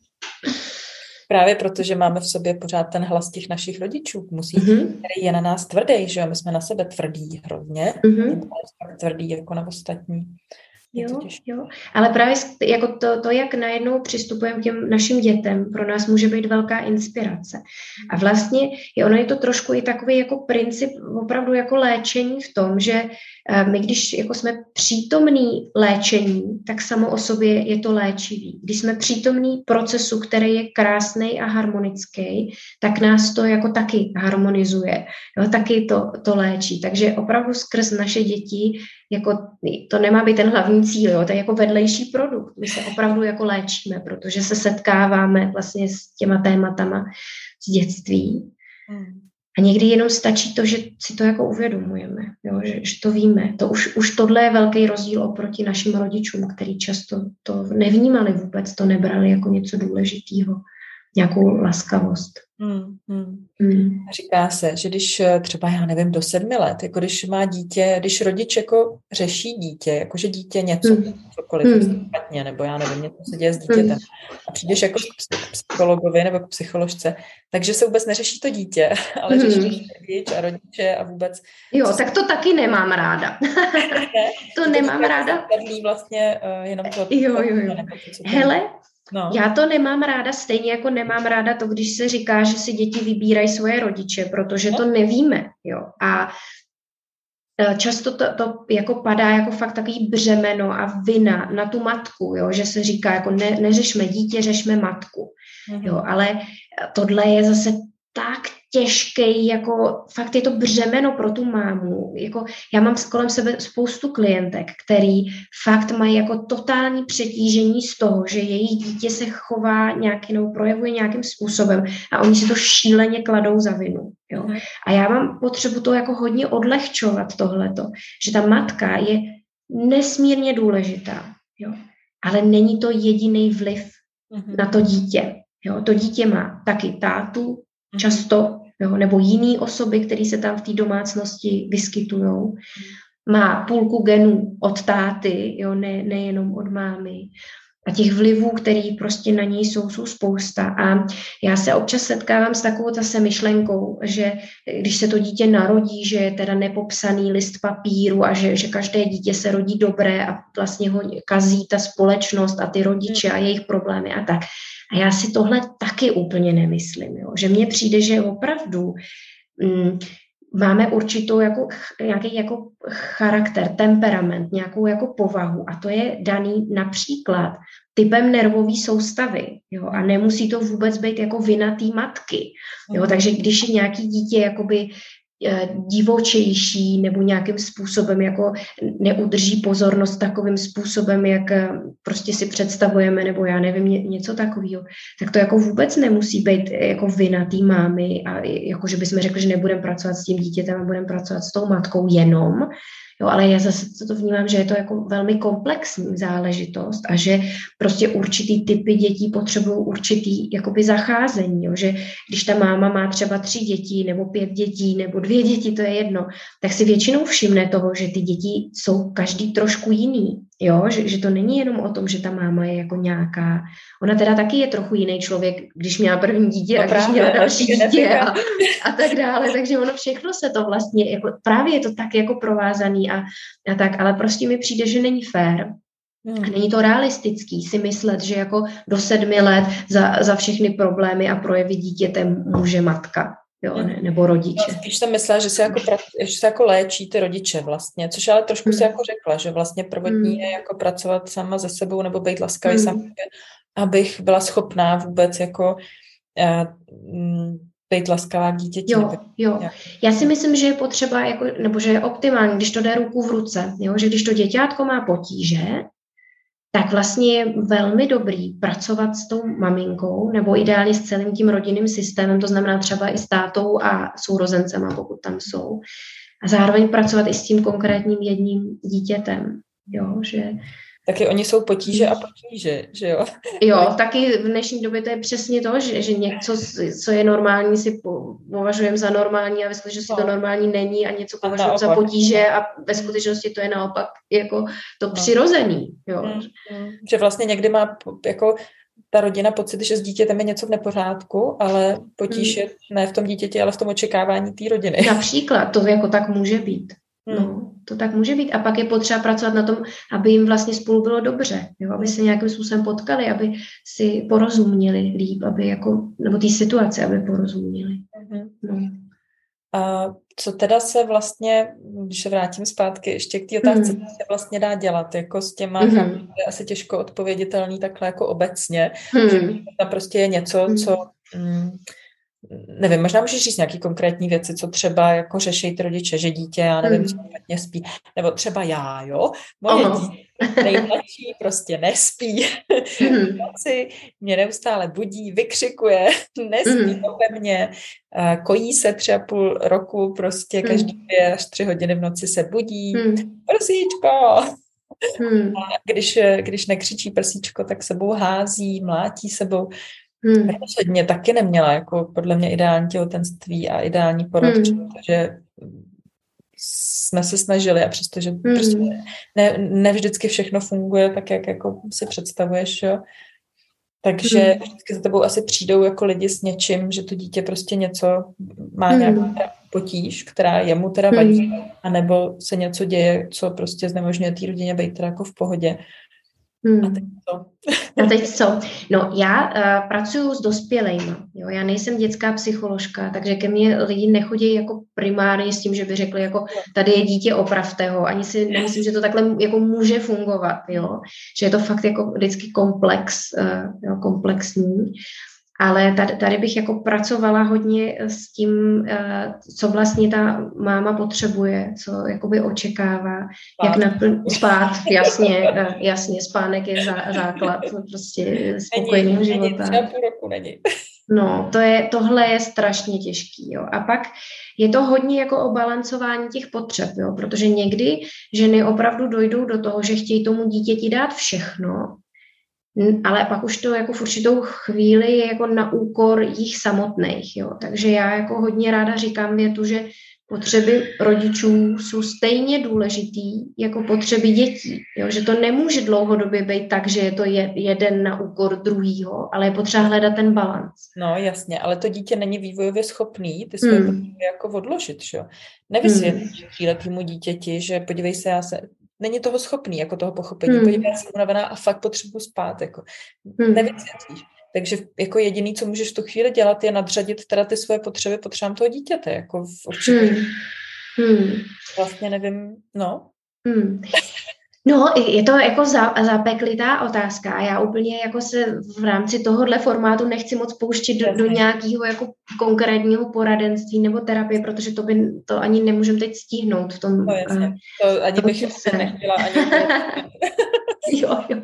Právě protože máme v sobě pořád ten hlas těch našich rodičů, musí, mm-hmm. který je na nás tvrdý, že my jsme na sebe tvrdí hrozně, mm-hmm. tvrdý jako na ostatní. Jo, jo, ale právě jako to, to, jak najednou přistupujeme k těm našim dětem, pro nás může být velká inspirace. A vlastně je ono je to trošku i takový jako princip opravdu jako léčení v tom, že my když jako jsme přítomní léčení, tak samo o sobě je to léčivý. Když jsme přítomní procesu, který je krásný a harmonický, tak nás to jako taky harmonizuje, jo, taky to, to léčí. Takže opravdu skrz naše děti jako to nemá být ten hlavní cíl, jo, to je jako vedlejší produkt. My se opravdu jako léčíme, protože se setkáváme vlastně s těma tématama z dětství. Hmm. A někdy jenom stačí to, že si to jako uvědomujeme, jo, že, že to víme. To už, už tohle je velký rozdíl oproti našim rodičům, který často to nevnímali vůbec, to nebrali jako něco důležitého, nějakou laskavost. Hmm, hmm. Hmm. Říká se, že když eh, třeba, já nevím, do sedmi let, jako když má dítě, když rodič jako řeší dítě, jako že dítě něco, hmm. cokoliv hmm. špatně, nebo já nevím, něco se děje s dítětem hmm. a přijdeš jako k psychologovi nebo k psycholožce, takže se vůbec neřeší to dítě, [LAUGHS] ale hmm. řeší rodič a rodiče a vůbec... Jo, tak to taky nemám ráda. [LAUGHS] to, to nemám ráda. Vlastně uh, jenom to... Jo, jo, jo. Hele, No. Já to nemám ráda, stejně jako nemám ráda to, když se říká, že si děti vybírají svoje rodiče, protože to nevíme. Jo. A e, často to, to jako padá jako fakt takový břemeno a vina na tu matku, jo, že se říká, jako ne, neřešme dítě, řešme matku. Mm-hmm. Jo, ale tohle je zase tak těžký, jako fakt je to břemeno pro tu mámu. Jako, já mám kolem sebe spoustu klientek, který fakt mají jako totální přetížení z toho, že jejich dítě se chová nějaký, nebo projevuje nějakým způsobem a oni si to šíleně kladou za vinu. Jo. Mhm. A já mám potřebu to jako hodně odlehčovat tohleto, že ta matka je nesmírně důležitá, jo. ale není to jediný vliv mm-hmm. na to dítě. Jo. To dítě má taky tátu. Často jo, nebo jiné osoby, které se tam v té domácnosti vyskytují. Má půlku genů od táty, jo, ne, nejenom od mámy. A těch vlivů, který prostě na něj jsou, jsou spousta. A já se občas setkávám s takovou zase myšlenkou, že když se to dítě narodí, že je teda nepopsaný list papíru a že, že každé dítě se rodí dobré a vlastně ho kazí ta společnost a ty rodiče a jejich problémy a tak. A já si tohle taky úplně nemyslím, jo? že mně přijde, že opravdu mm, máme určitou jako, nějaký jako charakter, temperament, nějakou jako povahu a to je daný například typem nervové soustavy. Jo? A nemusí to vůbec být jako vina té matky. Jo? Mhm. Takže když je nějaký dítě jakoby divočejší nebo nějakým způsobem jako neudrží pozornost takovým způsobem, jak eh, prostě si představujeme, nebo já nevím, něco takového, tak to jako vůbec nemusí být jako vina té mámy a jako, že bychom řekli, že nebudeme pracovat s tím dítětem a budeme pracovat s tou matkou jenom, Jo, ale já zase to vnímám, že je to jako velmi komplexní záležitost a že prostě určitý typy dětí potřebují určitý jakoby zacházení, jo, že když ta máma má třeba tři děti nebo pět dětí nebo dvě děti, to je jedno, tak si většinou všimne toho, že ty děti jsou každý trošku jiný. Jo, že, že to není jenom o tom, že ta máma je jako nějaká, ona teda taky je trochu jiný člověk, když měla první dítě no a když měla další dítě a, a tak dále, takže ono všechno se to vlastně, jako, právě je to tak jako provázaný a, a tak, ale prostě mi přijde, že není fér, Hmm. A není to realistický si myslet, že jako do sedmi let za, za všechny problémy a projevy dítěte může matka jo, ne, nebo rodiče. No, spíš jsem myslela, že se, jako, že se jako léčí ty rodiče vlastně, což ale trošku mm. si jako řekla, že vlastně prvotní mm. je jako pracovat sama ze sebou nebo být laskavý mm. sama, abych byla schopná vůbec jako uh, být laskavá k dítěti. Jo, jo. Já si myslím, že je potřeba, jako, nebo že je optimální, když to jde ruku v ruce, jo? že když to děťátko má potíže, tak vlastně je velmi dobrý pracovat s tou maminkou nebo ideálně s celým tím rodinným systémem, to znamená třeba i s tátou a sourozencema, pokud tam jsou. A zároveň pracovat i s tím konkrétním jedním dítětem. Jo, že taky oni jsou potíže a potíže, že jo? Jo, [LAUGHS] taky v dnešní době to je přesně to, že, že něco, co je normální, si považujeme za normální a ve skutečnosti to no. normální není a něco považujeme za potíže a ve skutečnosti to je naopak jako to no. přirozený, jo. Hmm, hmm. Že vlastně někdy má jako ta rodina pocit, že s dítětem je něco v nepořádku, ale potíž hmm. je ne v tom dítěti, ale v tom očekávání té rodiny. Například, to jako tak může být. Hmm. No, to tak může být. A pak je potřeba pracovat na tom, aby jim vlastně spolu bylo dobře, jo? aby se nějakým způsobem potkali, aby si porozuměli líp, aby jako, nebo té situace, aby porozuměli. Hmm. No. A co teda se vlastně, když se vrátím zpátky ještě k té otázce, co se vlastně dá dělat, jako s těma, hmm. je asi těžko odpověditelný takhle jako obecně, hmm. že tam prostě je něco, co... Mm, nevím, možná můžeš říct nějaký konkrétní věci, co třeba jako řeší ty rodiče, že dítě, já nevím, mm. špatně spí, nebo třeba já, jo, moje uh-huh. dítě, nejmladší, prostě nespí, [LAUGHS] mm. noci mě neustále budí, vykřikuje, [LAUGHS] nespí mm. ve mně, kojí se tři a půl roku, prostě mm. každý dvě až tři hodiny v noci se budí, mm. prosíčko, Hmm. A když, když nekřičí prsíčko, tak sebou hází, mlátí sebou. Hmm. Rozhodně taky neměla jako podle mě ideální těhotenství a ideální porod, hmm. protože jsme se snažili a přestože hmm. prostě ne, ne vždycky všechno funguje tak, jak jako si představuješ, jo. Takže hmm. vždycky za tebou asi přijdou jako lidi s něčím, že to dítě prostě něco má hmm. nějakou potíž, která jemu teda vadí, hmm. anebo se něco děje, co prostě znemožňuje té rodině být teda jako v pohodě. Hmm. A teď co? [LAUGHS] A teď co? No, já uh, pracuji s dospělými. Jo? Já nejsem dětská psycholožka, takže ke mně lidi nechodí jako primárně s tím, že by řekli, jako tady je dítě, opravte ho. Ani si nemyslím, že to takhle jako může fungovat. Jo? Že je to fakt jako vždycky komplex, uh, jo, komplexní. Ale tady, tady bych jako pracovala hodně s tím, eh, co vlastně ta máma potřebuje, co jakoby očekává, spát. jak naplň, spát, [LAUGHS] jasně, eh, jasně, spánek je zá, základ prostě spokojeného života. Není, půl roku není. [LAUGHS] No, to je, tohle je strašně těžký, jo. A pak je to hodně jako o balancování těch potřeb, jo, protože někdy ženy opravdu dojdou do toho, že chtějí tomu dítěti dát všechno, ale pak už to jako v určitou chvíli je jako na úkor jich samotných. Jo. Takže já jako hodně ráda říkám větu, že potřeby rodičů jsou stejně důležitý jako potřeby dětí. Jo? Že to nemůže dlouhodobě být tak, že je to jeden na úkor druhýho, ale je potřeba hledat ten balans. No jasně, ale to dítě není vývojově schopný ty své hmm. jako odložit. Že? Nevysvětlíš hmm. dítěti, že podívej se, já se, není toho schopný, jako toho pochopení. Hmm. Podívej, jsem unavená a fakt potřebuji spát. Jako. Hmm. Nevysvětlíš. Takže jako jediný, co můžeš v tu chvíli dělat, je nadřadit teda ty svoje potřeby potřebám toho dítěte, jako v určitě. Hmm. Hmm. Vlastně nevím, no. Hmm. No, je to jako zapeklitá otázka a já úplně jako se v rámci tohohle formátu nechci moc pouštět do, do nějakého jako konkrétního poradenství nebo terapie, protože to by to ani nemůžeme teď stihnout v tom. No, jasně. To ani bych se nechtěla. Ani [LAUGHS] jo, jo.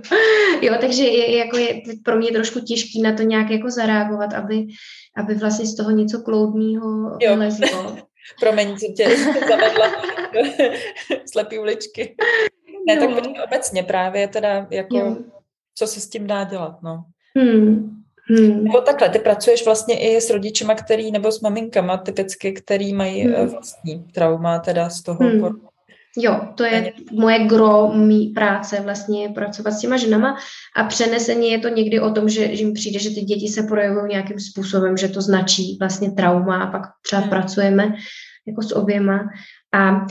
jo, takže je, jako je pro mě trošku těžký na to nějak jako zareagovat, aby, aby vlastně z toho něco kloudního lezlo. [LAUGHS] Promiň, co tě [LAUGHS] zavedla slepý uličky. Ne, no. tak obecně právě teda jako, jo. co se s tím dá dělat, no. Hmm. Hmm. Nebo takhle, ty pracuješ vlastně i s rodičima, který, nebo s maminkama typicky, který mají hmm. Eh, vlastní trauma teda z toho hmm. Jo, to je moje gro mý práce vlastně pracovat s těma ženama a přeneseně je to někdy o tom, že, že mi přijde, že ty děti se projevují nějakým způsobem, že to značí vlastně trauma a pak třeba hmm. pracujeme jako s oběma. A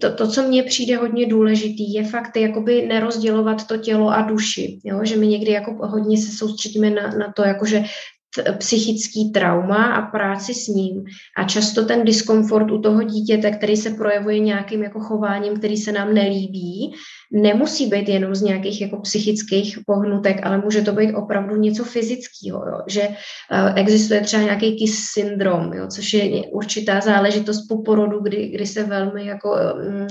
to, to, co mně přijde hodně důležitý, je fakt jakoby nerozdělovat to tělo a duši. Jo? Že my někdy jako hodně se soustředíme na, na to, jakože psychický trauma a práci s ním. A často ten diskomfort u toho dítěte, který se projevuje nějakým jako chováním, který se nám nelíbí, nemusí být jenom z nějakých jako psychických pohnutek, ale může to být opravdu něco fyzického, jo? že uh, existuje třeba nějaký KIS syndrom, jo? což je určitá záležitost po porodu, kdy, kdy se velmi jako um,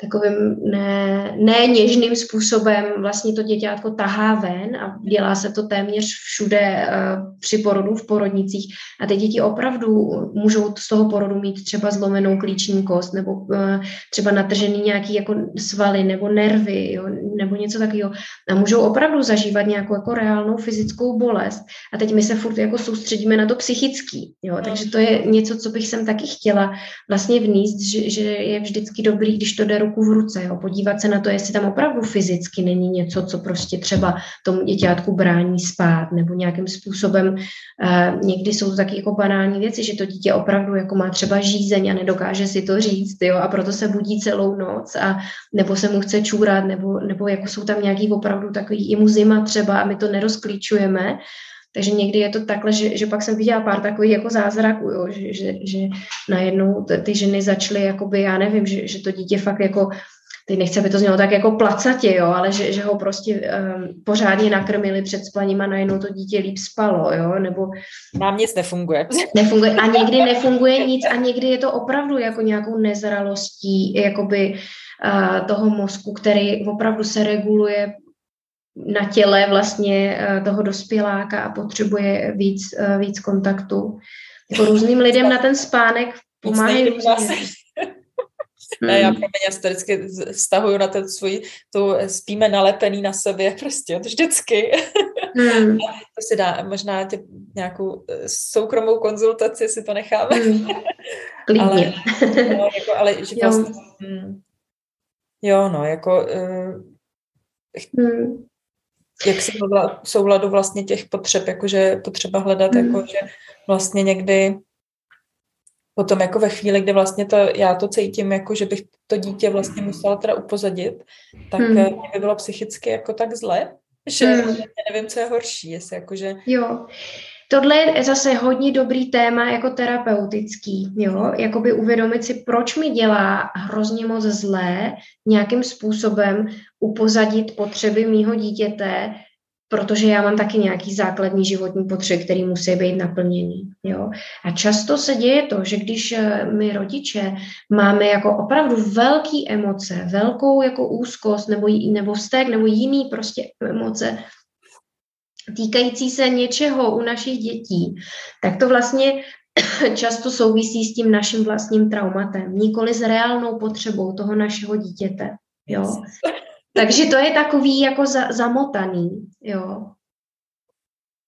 takovým ne, ne něžným způsobem vlastně to děťátko tahá ven a dělá se to téměř všude uh, při porodu v porodnicích. A ty děti opravdu můžou z toho porodu mít třeba zlomenou klíční kost nebo uh, třeba natržený nějaký jako svaly nebo nervy jo, nebo něco takového. A můžou opravdu zažívat nějakou jako reálnou fyzickou bolest. A teď my se furt jako soustředíme na to psychický, jo, takže to je něco, co bych sem taky chtěla vlastně vníst, že, že je vždycky dobrý, když to jde ruku v ruce, jo? podívat se na to, jestli tam opravdu fyzicky není něco, co prostě třeba tomu děťátku brání spát, nebo nějakým způsobem uh, někdy jsou taky jako banální věci, že to dítě opravdu jako má třeba žízeň a nedokáže si to říct, jo? a proto se budí celou noc, a nebo se mu chce čůrat, nebo, nebo jako jsou tam nějaký opravdu takový, i mu zima třeba a my to nerozklíčujeme, takže někdy je to takhle, že, že pak jsem viděla pár takových jako zázraků, jo, že, že, že najednou ty ženy začaly, jakoby, já nevím, že, že to dítě fakt jako teď nechci, aby to znělo tak jako placatě, jo, ale že, že ho prostě um, pořádně nakrmili před spaním a najednou to dítě líp spalo, jo, nebo... Nám nic nefunguje. Nefunguje a někdy nefunguje nic a někdy je to opravdu jako nějakou nezralostí, jakoby uh, toho mozku, který opravdu se reguluje na těle vlastně eh, toho dospěláka a potřebuje víc, eh, víc kontaktu. Jako různým lidem na ten spánek pomáhají různě. Ne, já hmm. pro mě se vždycky vztahuju na ten svůj, tu spíme nalepený na sobě, prostě to vždycky. Hmm. [LAUGHS] to si dá, možná tě, nějakou eh, soukromou konzultaci si to necháme. Hmm. [LAUGHS] Klidně. ale, no, jako, ale že vlastně, jo. Hmm, jo, no, jako uh, hmm jak si souladu vlastně těch potřeb, jakože potřeba hledat, mm. jako, že vlastně někdy potom jako ve chvíli, kdy vlastně to, já to cítím, jako že bych to dítě vlastně musela teda upozadit, tak mm. mě by bylo psychicky jako tak zle, [LAUGHS] že mm. nevím, co je horší, jestli jakože... Jo, Tohle je zase hodně dobrý téma jako terapeutický, jo, jakoby uvědomit si, proč mi dělá hrozně moc zlé nějakým způsobem upozadit potřeby mýho dítěte, protože já mám taky nějaký základní životní potřeby, které musí být naplněný. Jo? A často se děje to, že když eh, my rodiče máme jako opravdu velké emoce, velkou jako úzkost nebo, nebo vztek nebo jiný prostě emoce, týkající se něčeho u našich dětí, tak to vlastně [COUGHS] často souvisí s tím naším vlastním traumatem, nikoli s reálnou potřebou toho našeho dítěte. Jo? [LAUGHS] Takže to je takový jako za, zamotaný, jo.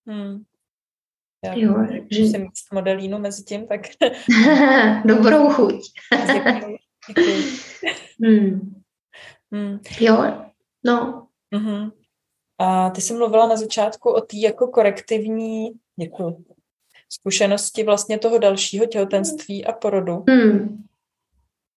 Hmm. Já jo, že... jsem míst modelínu mezi tím, tak... [LAUGHS] Dobrou chuť. [LAUGHS] Děkuji. Děkuji. Hmm. Hmm. Jo, no. Mm-hmm. A ty jsi mluvila na začátku o té jako korektivní, děkuji, zkušenosti vlastně toho dalšího těhotenství a porodu. Hmm.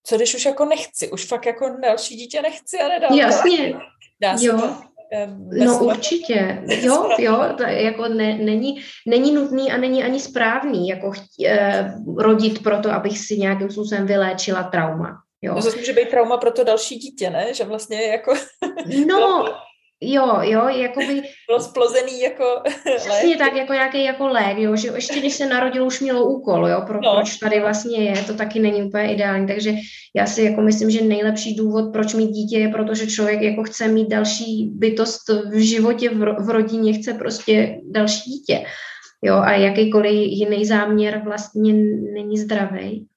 Co když už jako nechci, už fakt jako další dítě nechci a nedám. Jasně. Dá se jo. To, eh, no určitě, jo, jo, to jako ne, není, není nutný a není ani správný jako chtě, eh, rodit proto, abych si nějakým způsobem vyléčila trauma. Jo. To zase může být trauma pro to další dítě, ne? Že vlastně jako... No, [LAUGHS] Jo, jo, jakoby... [LAUGHS] Bylo splozený jako [LAUGHS] Přesně tak, jako nějaký jako lék, jo, že ještě když se narodil, už mělo úkol, jo, pro, no. proč tady vlastně je, to taky není úplně ideální, takže já si jako myslím, že nejlepší důvod, proč mít dítě, je protože člověk jako chce mít další bytost v životě, v, v rodině, chce prostě další dítě, jo, a jakýkoliv jiný záměr vlastně není zdravý.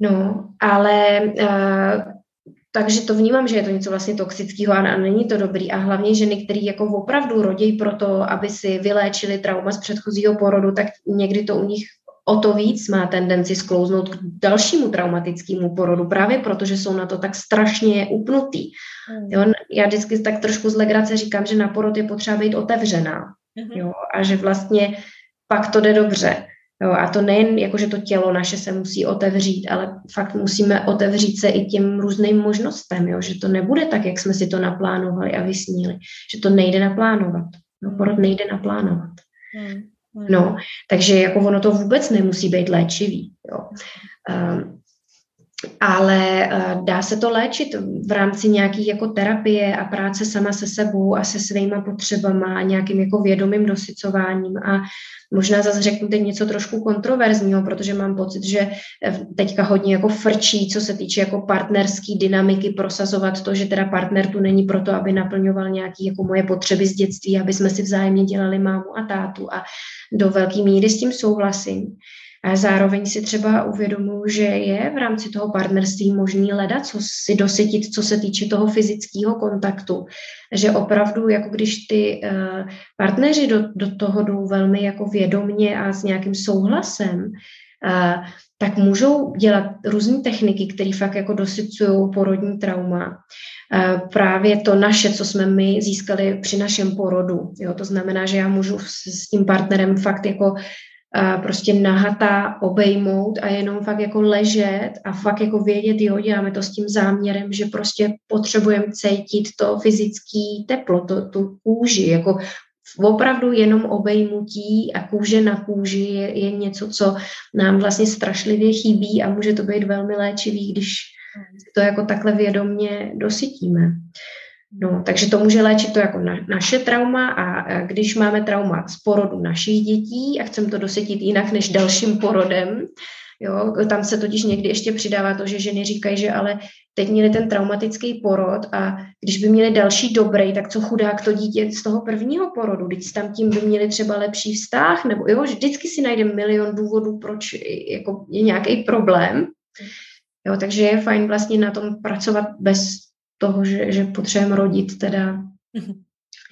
No, ale uh, takže to vnímám, že je to něco vlastně toxického a, a není to dobrý. A hlavně ženy, které jako opravdu rodí proto, aby si vyléčili trauma z předchozího porodu, tak někdy to u nich o to víc má tendenci sklouznout k dalšímu traumatickému porodu, právě protože jsou na to tak strašně upnutý. Mm. Jo, já vždycky tak trošku z legrace říkám, že na porod je potřeba být otevřená. Mm-hmm. Jo, a že vlastně pak to jde dobře. Jo, a to nejen jako, že to tělo naše se musí otevřít, ale fakt musíme otevřít se i těm různým možnostem, jo, že to nebude tak, jak jsme si to naplánovali a vysnili, že to nejde naplánovat. No, porod nejde naplánovat. Hmm. No, takže jako ono to vůbec nemusí být léčivý. Jo. Um, ale uh, dá se to léčit v rámci nějaký jako terapie a práce sama se sebou a se svýma potřebama a nějakým jako vědomým dosycováním a možná zase řeknu teď něco trošku kontroverzního, protože mám pocit, že eh, teďka hodně jako frčí, co se týče jako partnerský dynamiky, prosazovat to, že teda partner tu není proto, aby naplňoval nějaké jako moje potřeby z dětství, aby jsme si vzájemně dělali mámu a tátu a do velké míry s tím souhlasím. A zároveň si třeba uvědomuji, že je v rámci toho partnerství možný hledat, co si dosytit, co se týče toho fyzického kontaktu. Že opravdu, jako když ty uh, partneři do, do toho jdou velmi jako vědomně a s nějakým souhlasem, uh, tak můžou dělat různé techniky, které fakt jako dosycují porodní trauma. Uh, právě to naše, co jsme my získali při našem porodu. Jo? To znamená, že já můžu s tím partnerem fakt jako prostě nahatá obejmout a jenom fakt jako ležet a fakt jako vědět, jo, děláme to s tím záměrem, že prostě potřebujeme cítit to fyzické teplo, to, tu kůži, jako opravdu jenom obejmutí a kůže na kůži je, je něco, co nám vlastně strašlivě chybí a může to být velmi léčivý, když to jako takhle vědomně dosytíme. No, takže to může léčit to jako na, naše trauma a když máme trauma z porodu našich dětí a chceme to dosytit jinak než dalším porodem, jo, tam se totiž někdy ještě přidává to, že ženy říkají, že ale teď měli ten traumatický porod a když by měli další dobrý, tak co chudák to dítě z toho prvního porodu, když tam tím by měli třeba lepší vztah, nebo jo, vždycky si najdeme milion důvodů, proč jako je nějaký problém. Jo, takže je fajn vlastně na tom pracovat bez toho, že, že potřebujeme rodit teda. Mhm.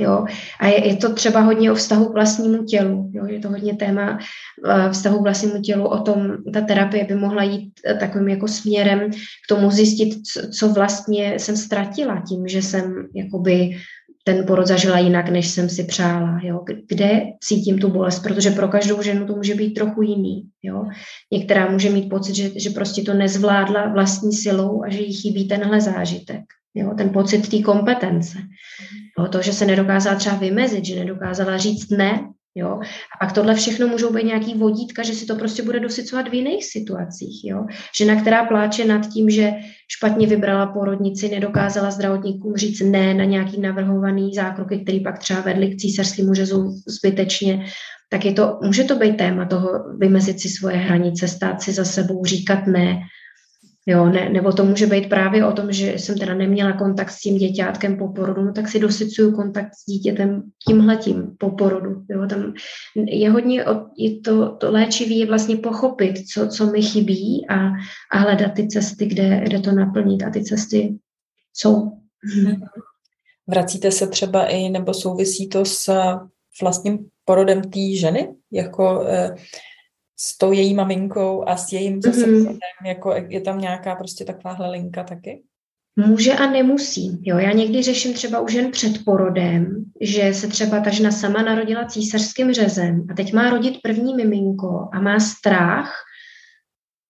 Jo. A je, je to třeba hodně o vztahu k vlastnímu tělu. Jo. Je to hodně téma uh, vztahu k vlastnímu tělu. O tom ta terapie by mohla jít uh, takovým jako směrem k tomu zjistit, co, co vlastně jsem ztratila tím, že jsem jakoby ten porod zažila jinak, než jsem si přála. Jo. Kde cítím tu bolest, protože pro každou ženu to může být trochu jiný. Jo. Některá může mít pocit, že, že prostě to nezvládla vlastní silou a že jí chybí tenhle zážitek. Jo, ten pocit té kompetence. Jo, to, že se nedokázala třeba vymezit, že nedokázala říct ne. Jo? A pak tohle všechno můžou být nějaký vodítka, že si to prostě bude dosycovat v jiných situacích. Jo? Žena, která pláče nad tím, že špatně vybrala porodnici, nedokázala zdravotníkům říct ne na nějaký navrhovaný zákroky, který pak třeba vedli k císařskému řezu zbytečně, tak je to, může to být téma toho vymezit si svoje hranice, stát si za sebou, říkat ne, Jo, ne, nebo to může být právě o tom, že jsem teda neměla kontakt s tím děťátkem po porodu, no tak si dosycuju kontakt s dítětem tímhletím po porodu. Jo, tam je hodně, je to, to léčivý je vlastně pochopit, co, co mi chybí a, a hledat ty cesty, kde, kde to naplnit a ty cesty jsou. [LAUGHS] Vracíte se třeba i, nebo souvisí to s vlastním porodem té ženy? Jako eh, s tou její maminkou a s jejím zase mm-hmm. jako je tam nějaká prostě takováhle linka taky? Může a nemusí. Jo, já někdy řeším třeba u žen před porodem, že se třeba ta žena sama narodila císařským řezem a teď má rodit první miminko a má strach,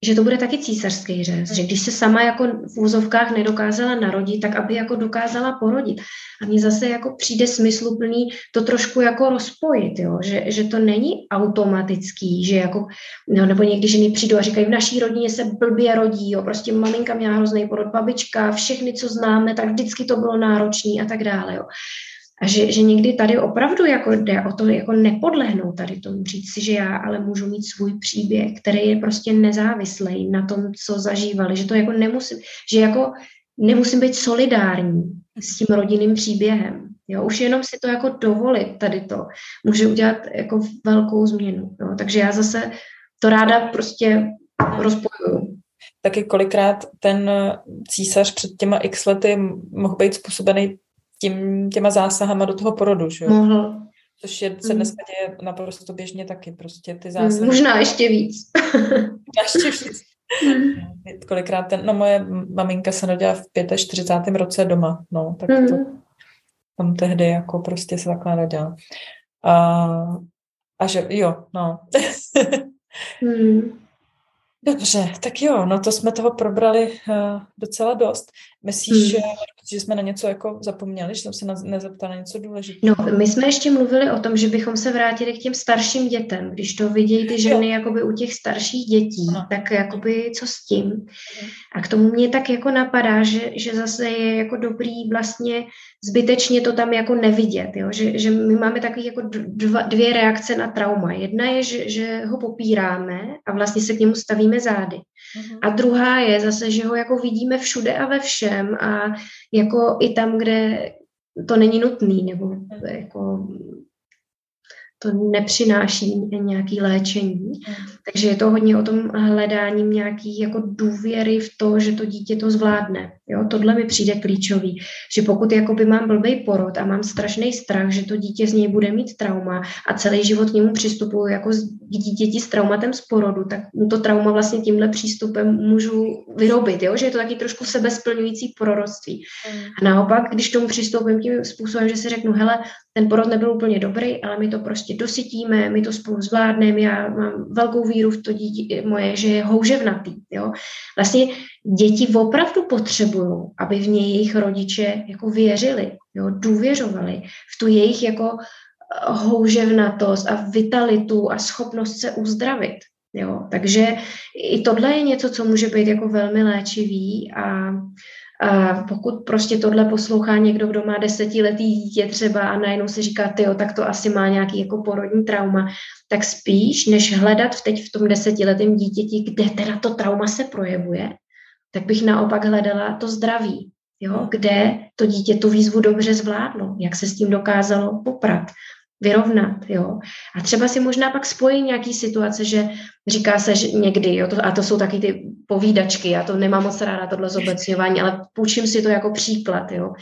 že to bude taky císařský řez, že když se sama jako v úzovkách nedokázala narodit, tak aby jako dokázala porodit. A mně zase jako přijde smysluplný to trošku jako rozpojit, jo? Že, že to není automatický, že jako, no, nebo někdy ženy přijdou a říkají, v naší rodině se blbě rodí, jo? prostě maminka měla hrozný porod, babička, všechny, co známe, tak vždycky to bylo náročný a tak dále. Jo? A že, že někdy tady opravdu jako jde o to jako nepodlehnout tady tomu, říct si, že já ale můžu mít svůj příběh, který je prostě nezávislý na tom, co zažívali, že to jako nemusím, že jako nemusím být solidární s tím rodinným příběhem. Jo, už jenom si to jako dovolit tady to může udělat jako velkou změnu. Jo. Takže já zase to ráda prostě rozpojuji taky kolikrát ten císař před těma x lety mohl být způsobený tím, těma zásahama do toho porodu, že jo? Mohl. Což je, se mm. dneska děje naprosto běžně taky, prostě ty zásahy. Mm, možná ještě víc. [LAUGHS] ještě víc. Mm. Kolikrát ten, no moje maminka se narodila v 45. roce doma, no, tak to mm. tam tehdy jako prostě se takhle narodila. A, a že jo, no. [LAUGHS] mm. Dobře, tak jo, no to jsme toho probrali uh, docela dost. Myslíš, hmm. že, že jsme na něco jako zapomněli, že jsem se na, nezeptala na něco důležitého? No, my jsme ještě mluvili o tom, že bychom se vrátili k těm starším dětem. Když to vidějí ty ženy jo. jakoby u těch starších dětí, no. tak jakoby co s tím? Hmm. A k tomu mě tak jako napadá, že, že zase je jako dobrý vlastně zbytečně to tam jako nevidět, jo? Že, že my máme takový jako dva, dvě reakce na trauma. Jedna je, že, že ho popíráme a vlastně se k němu stavíme zády. Uh-huh. A druhá je zase, že ho jako vidíme všude a ve všem a jako i tam, kde to není nutný, nebo jako to nepřináší nějaký léčení. Mm. Takže je to hodně o tom hledáním nějaký jako důvěry v to, že to dítě to zvládne. Jo, tohle mi přijde klíčový, že pokud jakoby mám blbý porod a mám strašný strach, že to dítě z něj bude mít trauma a celý život k němu přistupuju jako k dítěti s traumatem z porodu, tak mu to trauma vlastně tímhle přístupem můžu vyrobit, jo? že je to taky trošku sebesplňující proroctví. Mm. A naopak, když tomu přistoupím tím způsobem, že si řeknu, hele, ten porod nebyl úplně dobrý, ale my to prostě dosytíme, my to spolu zvládneme, já mám velkou víru v to dítě moje, že je houževnatý. Jo? Vlastně děti opravdu potřebují, aby v ně jejich rodiče jako věřili, jo? důvěřovali v tu jejich jako eh, houževnatost a vitalitu a schopnost se uzdravit. Jo? Takže i tohle je něco, co může být jako velmi léčivý a a pokud prostě tohle poslouchá někdo, kdo má desetiletý dítě třeba a najednou se říká, tyjo, tak to asi má nějaký jako porodní trauma, tak spíš, než hledat teď v tom desetiletém dítěti, kde teda to trauma se projevuje, tak bych naopak hledala to zdraví, jo, kde to dítě tu výzvu dobře zvládlo, jak se s tím dokázalo poprat, vyrovnat, jo. A třeba si možná pak spojí nějaký situace, že říká se že někdy, jo, to, a to jsou taky ty povídačky, já to nemám moc ráda, tohle zobecňování, ale půjčím si to jako příklad, jo.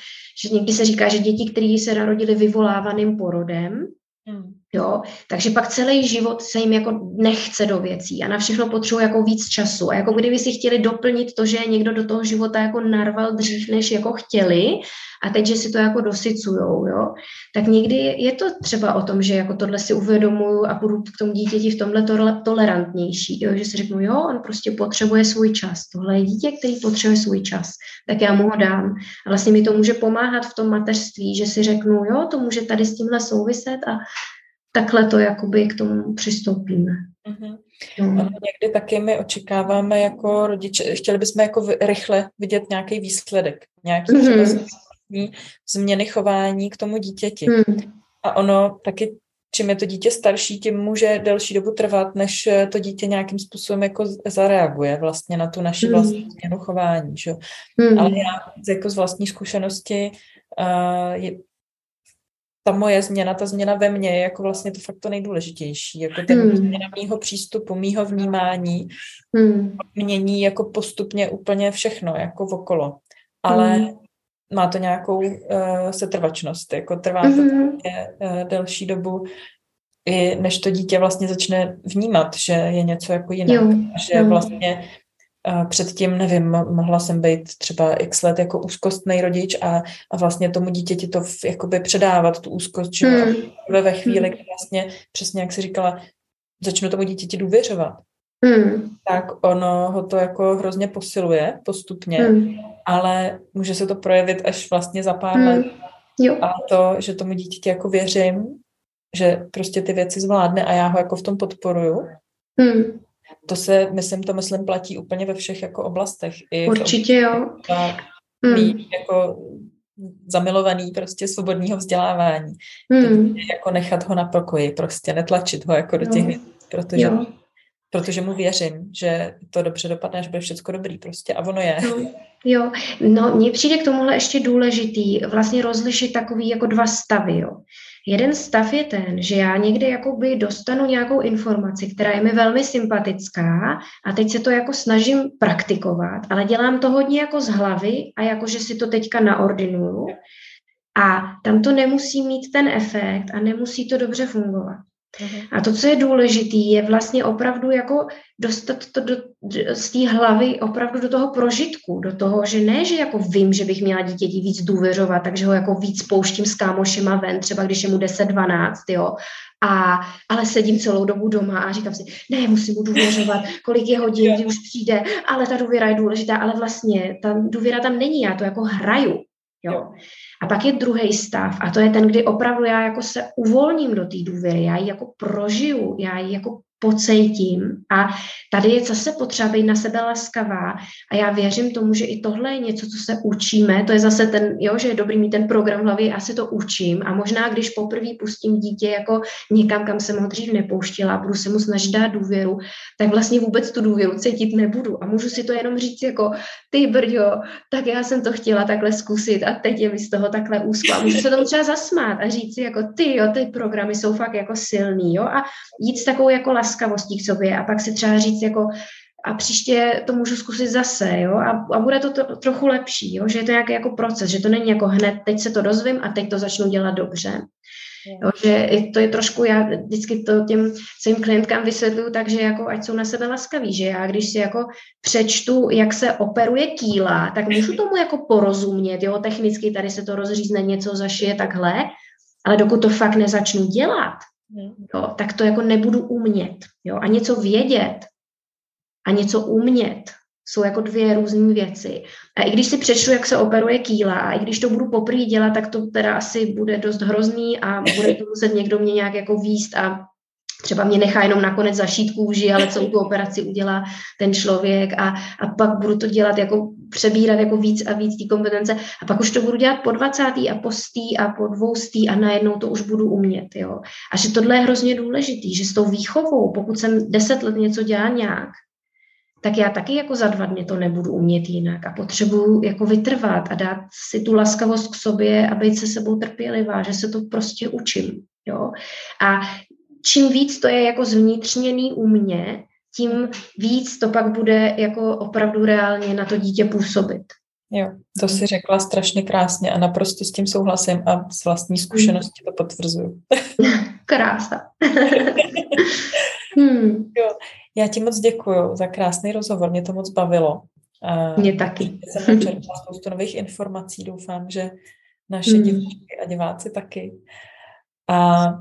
Že někdy se říká, že děti, které se narodili vyvolávaným porodem, Hmm. Jo, takže pak celý život se jim jako nechce do věcí a na všechno potřebuje jako víc času. A jako kdyby si chtěli doplnit to, že někdo do toho života jako narval dřív, než jako chtěli a teď, že si to jako dosycujou, jo. Tak někdy je to třeba o tom, že jako tohle si uvědomuju a budu k tomu dítěti v tomhle tolerantnější, jo, že si řeknu, jo, on prostě potřebuje svůj čas. Tohle je dítě, který potřebuje svůj čas, tak já mu ho dám. A vlastně mi to může pomáhat v tom mateřství, že si řeknu, jo, to může tady s tímhle souviset a takhle to jakoby k tomu přistoupíme. Mm-hmm. No. Někdy taky my očekáváme jako rodiče, chtěli bychom jako rychle vidět nějaký výsledek, nějaký mm-hmm. změny chování k tomu dítěti. Mm. A ono taky, čím je to dítě starší, tím může delší dobu trvat, než to dítě nějakým způsobem jako zareaguje vlastně na tu naši mm. vlastní změnu chování. Že? Mm. Ale já jako z vlastní zkušenosti uh, je, ta moje změna, ta změna ve mně je jako vlastně to fakt to nejdůležitější. Jako ten hmm. změna mýho přístupu, mýho vnímání hmm. mění jako postupně úplně všechno, jako okolo. Ale hmm. má to nějakou uh, setrvačnost, jako trvá to hmm. je, uh, delší dobu, i než to dítě vlastně začne vnímat, že je něco jako jiné. Že hmm. vlastně předtím, nevím, mohla jsem být třeba x let jako úzkostný rodič a, a vlastně tomu dítěti to v, jakoby předávat, tu úzkost, že hmm. ve chvíli, kdy vlastně, přesně jak jsi říkala, začnu tomu dítěti důvěřovat, hmm. tak ono ho to jako hrozně posiluje postupně, hmm. ale může se to projevit až vlastně za pár hmm. let. Jo. A to, že tomu dítěti jako věřím, že prostě ty věci zvládne a já ho jako v tom podporuju, hmm to se, myslím, to myslím platí úplně ve všech jako oblastech. I Určitě jo. Hmm. jako zamilovaný prostě svobodního vzdělávání. Hmm. jako nechat ho na pokoji, prostě netlačit ho jako do těch věcí, protože, jo. protože mu věřím, že to dobře dopadne, že bude všechno dobrý prostě a ono je. Jo. Jo, no mně přijde k tomuhle ještě důležitý vlastně rozlišit takový jako dva stavy, jo. Jeden stav je ten, že já někdy jakoby dostanu nějakou informaci, která je mi velmi sympatická a teď se to jako snažím praktikovat, ale dělám to hodně jako z hlavy a jako, že si to teďka naordinuju a tam to nemusí mít ten efekt a nemusí to dobře fungovat. Mhm. A to, co je důležité, je vlastně opravdu jako dostat to do, z té hlavy opravdu do toho prožitku, do toho, že ne, že jako vím, že bych měla dítěti víc důvěřovat, takže ho jako víc pouštím s kámošema ven, třeba když je mu 10-12, jo, a, ale sedím celou dobu doma a říkám si, ne, musím mu důvěřovat, [LAUGHS] kolik je hodin, kdy už přijde, ale ta důvěra je důležitá, ale vlastně ta důvěra tam není, já to jako hraju, jo. A pak je druhý stav a to je ten, kdy opravdu já jako se uvolním do té důvěry, já ji jako prožiju, já ji jako pocejtím. A tady je zase potřeba být na sebe laskavá. A já věřím tomu, že i tohle je něco, co se učíme. To je zase ten, jo, že je dobrý mít ten program v hlavě, já se to učím. A možná, když poprvé pustím dítě jako někam, kam jsem ho dřív nepouštila, budu se mu snažit dát důvěru, tak vlastně vůbec tu důvěru cítit nebudu. A můžu si to jenom říct jako, ty brďo, tak já jsem to chtěla takhle zkusit a teď je mi z toho takhle úzko. A můžu se tomu třeba zasmát a říct si jako, ty jo, ty programy jsou fakt jako silný, jo, a jít s takovou jako las laskavostí k sobě a pak si třeba říct jako a příště to můžu zkusit zase, jo, a, a bude to, to trochu lepší, jo, že je to nějaký jako proces, že to není jako hned, teď se to dozvím a teď to začnu dělat dobře. Jo, že to je trošku, já vždycky to těm svým klientkám vysvětluju tak, že jako ať jsou na sebe laskaví, že já když si jako přečtu, jak se operuje kýla, tak můžu tomu jako porozumět, jo, technicky tady se to rozřízne, něco zašije takhle, ale dokud to fakt nezačnu dělat, jo, tak to jako nebudu umět. Jo? A něco vědět a něco umět jsou jako dvě různé věci. A i když si přečtu, jak se operuje kýla, a i když to budu poprvé dělat, tak to teda asi bude dost hrozný a bude to muset někdo mě nějak jako výst a třeba mě nechá jenom nakonec zašít kůži, ale celou tu operaci udělá ten člověk a, a pak budu to dělat jako přebírat jako víc a víc té kompetence a pak už to budu dělat po 20. a po stý a po dvoustý a najednou to už budu umět, jo. A že tohle je hrozně důležitý, že s tou výchovou, pokud jsem deset let něco dělá nějak, tak já taky jako za dva dny to nebudu umět jinak a potřebuju jako vytrvat a dát si tu laskavost k sobě a být se sebou trpělivá, že se to prostě učím. Jo? A čím víc to je jako zvnitřněný u mě, tím víc to pak bude jako opravdu reálně na to dítě působit. Jo, to si řekla strašně krásně a naprosto s tím souhlasím a z vlastní zkušenosti to potvrzuju. [LAUGHS] Krása. [LAUGHS] hmm. jo, já ti moc děkuju za krásný rozhovor, mě to moc bavilo. Mě taky. Jsem načerpala [LAUGHS] spoustu nových informací, doufám, že naše hmm. diváci a diváci taky. A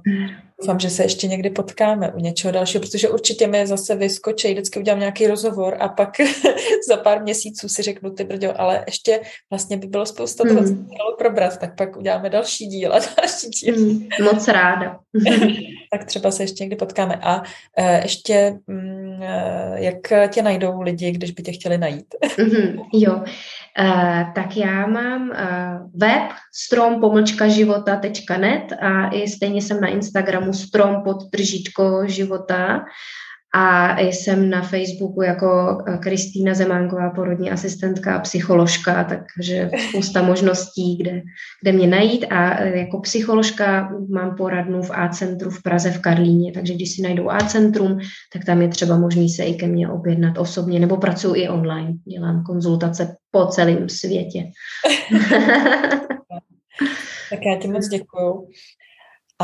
doufám, že se ještě někdy potkáme u něčeho dalšího, protože určitě mi zase vyskočí, vždycky udělám nějaký rozhovor a pak [LAUGHS] za pár měsíců si řeknu, ty brďo, ale ještě vlastně by bylo spousta toho, co hmm. mělo probrat, tak pak uděláme další díl a [LAUGHS] další díl. Mm, moc ráda. [LAUGHS] tak třeba se ještě někdy potkáme. A uh, ještě, um, jak tě najdou lidi, když by tě chtěli najít? mm-hmm, jo, tak já mám uh, web strom-života.net a i stejně jsem na Instagramu strom pod držítko života a jsem na Facebooku jako eh, Kristýna Zemánková, porodní asistentka a psycholožka, takže spousta možností, kde, kde mě najít. A eh, jako psycholožka mám poradnu v A-centru v Praze v Karlíně, takže když si najdou A-centrum, tak tam je třeba možný se i ke mně objednat osobně, nebo pracuji i online. Dělám konzultace po celém světě. [LAUGHS] tak já ti moc děkuju.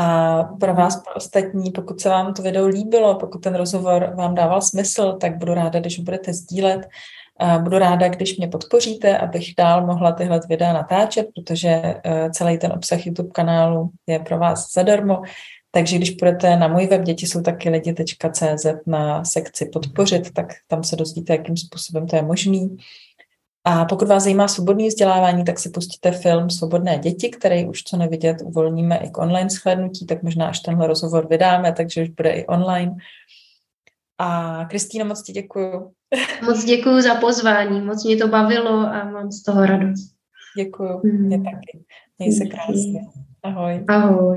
A pro vás, pro ostatní, pokud se vám to video líbilo, pokud ten rozhovor vám dával smysl, tak budu ráda, když budete sdílet. Budu ráda, když mě podpoříte, abych dál mohla tyhle videa natáčet, protože eh, celý ten obsah YouTube kanálu je pro vás zadarmo. Takže když půjdete na můj web děti jsou taky lidi.cz na sekci podpořit, tak tam se dozvíte, jakým způsobem to je možný. A pokud vás zajímá svobodné vzdělávání, tak si pustíte film Svobodné děti, který už co nevidět uvolníme i k online shlednutí, tak možná až tenhle rozhovor vydáme, takže už bude i online. A Kristýno, moc ti děkuju. Moc děkuju za pozvání, moc mě to bavilo a mám z toho radost. Děkuju, mě mm. taky. Měj se krásně. Ahoj. Ahoj.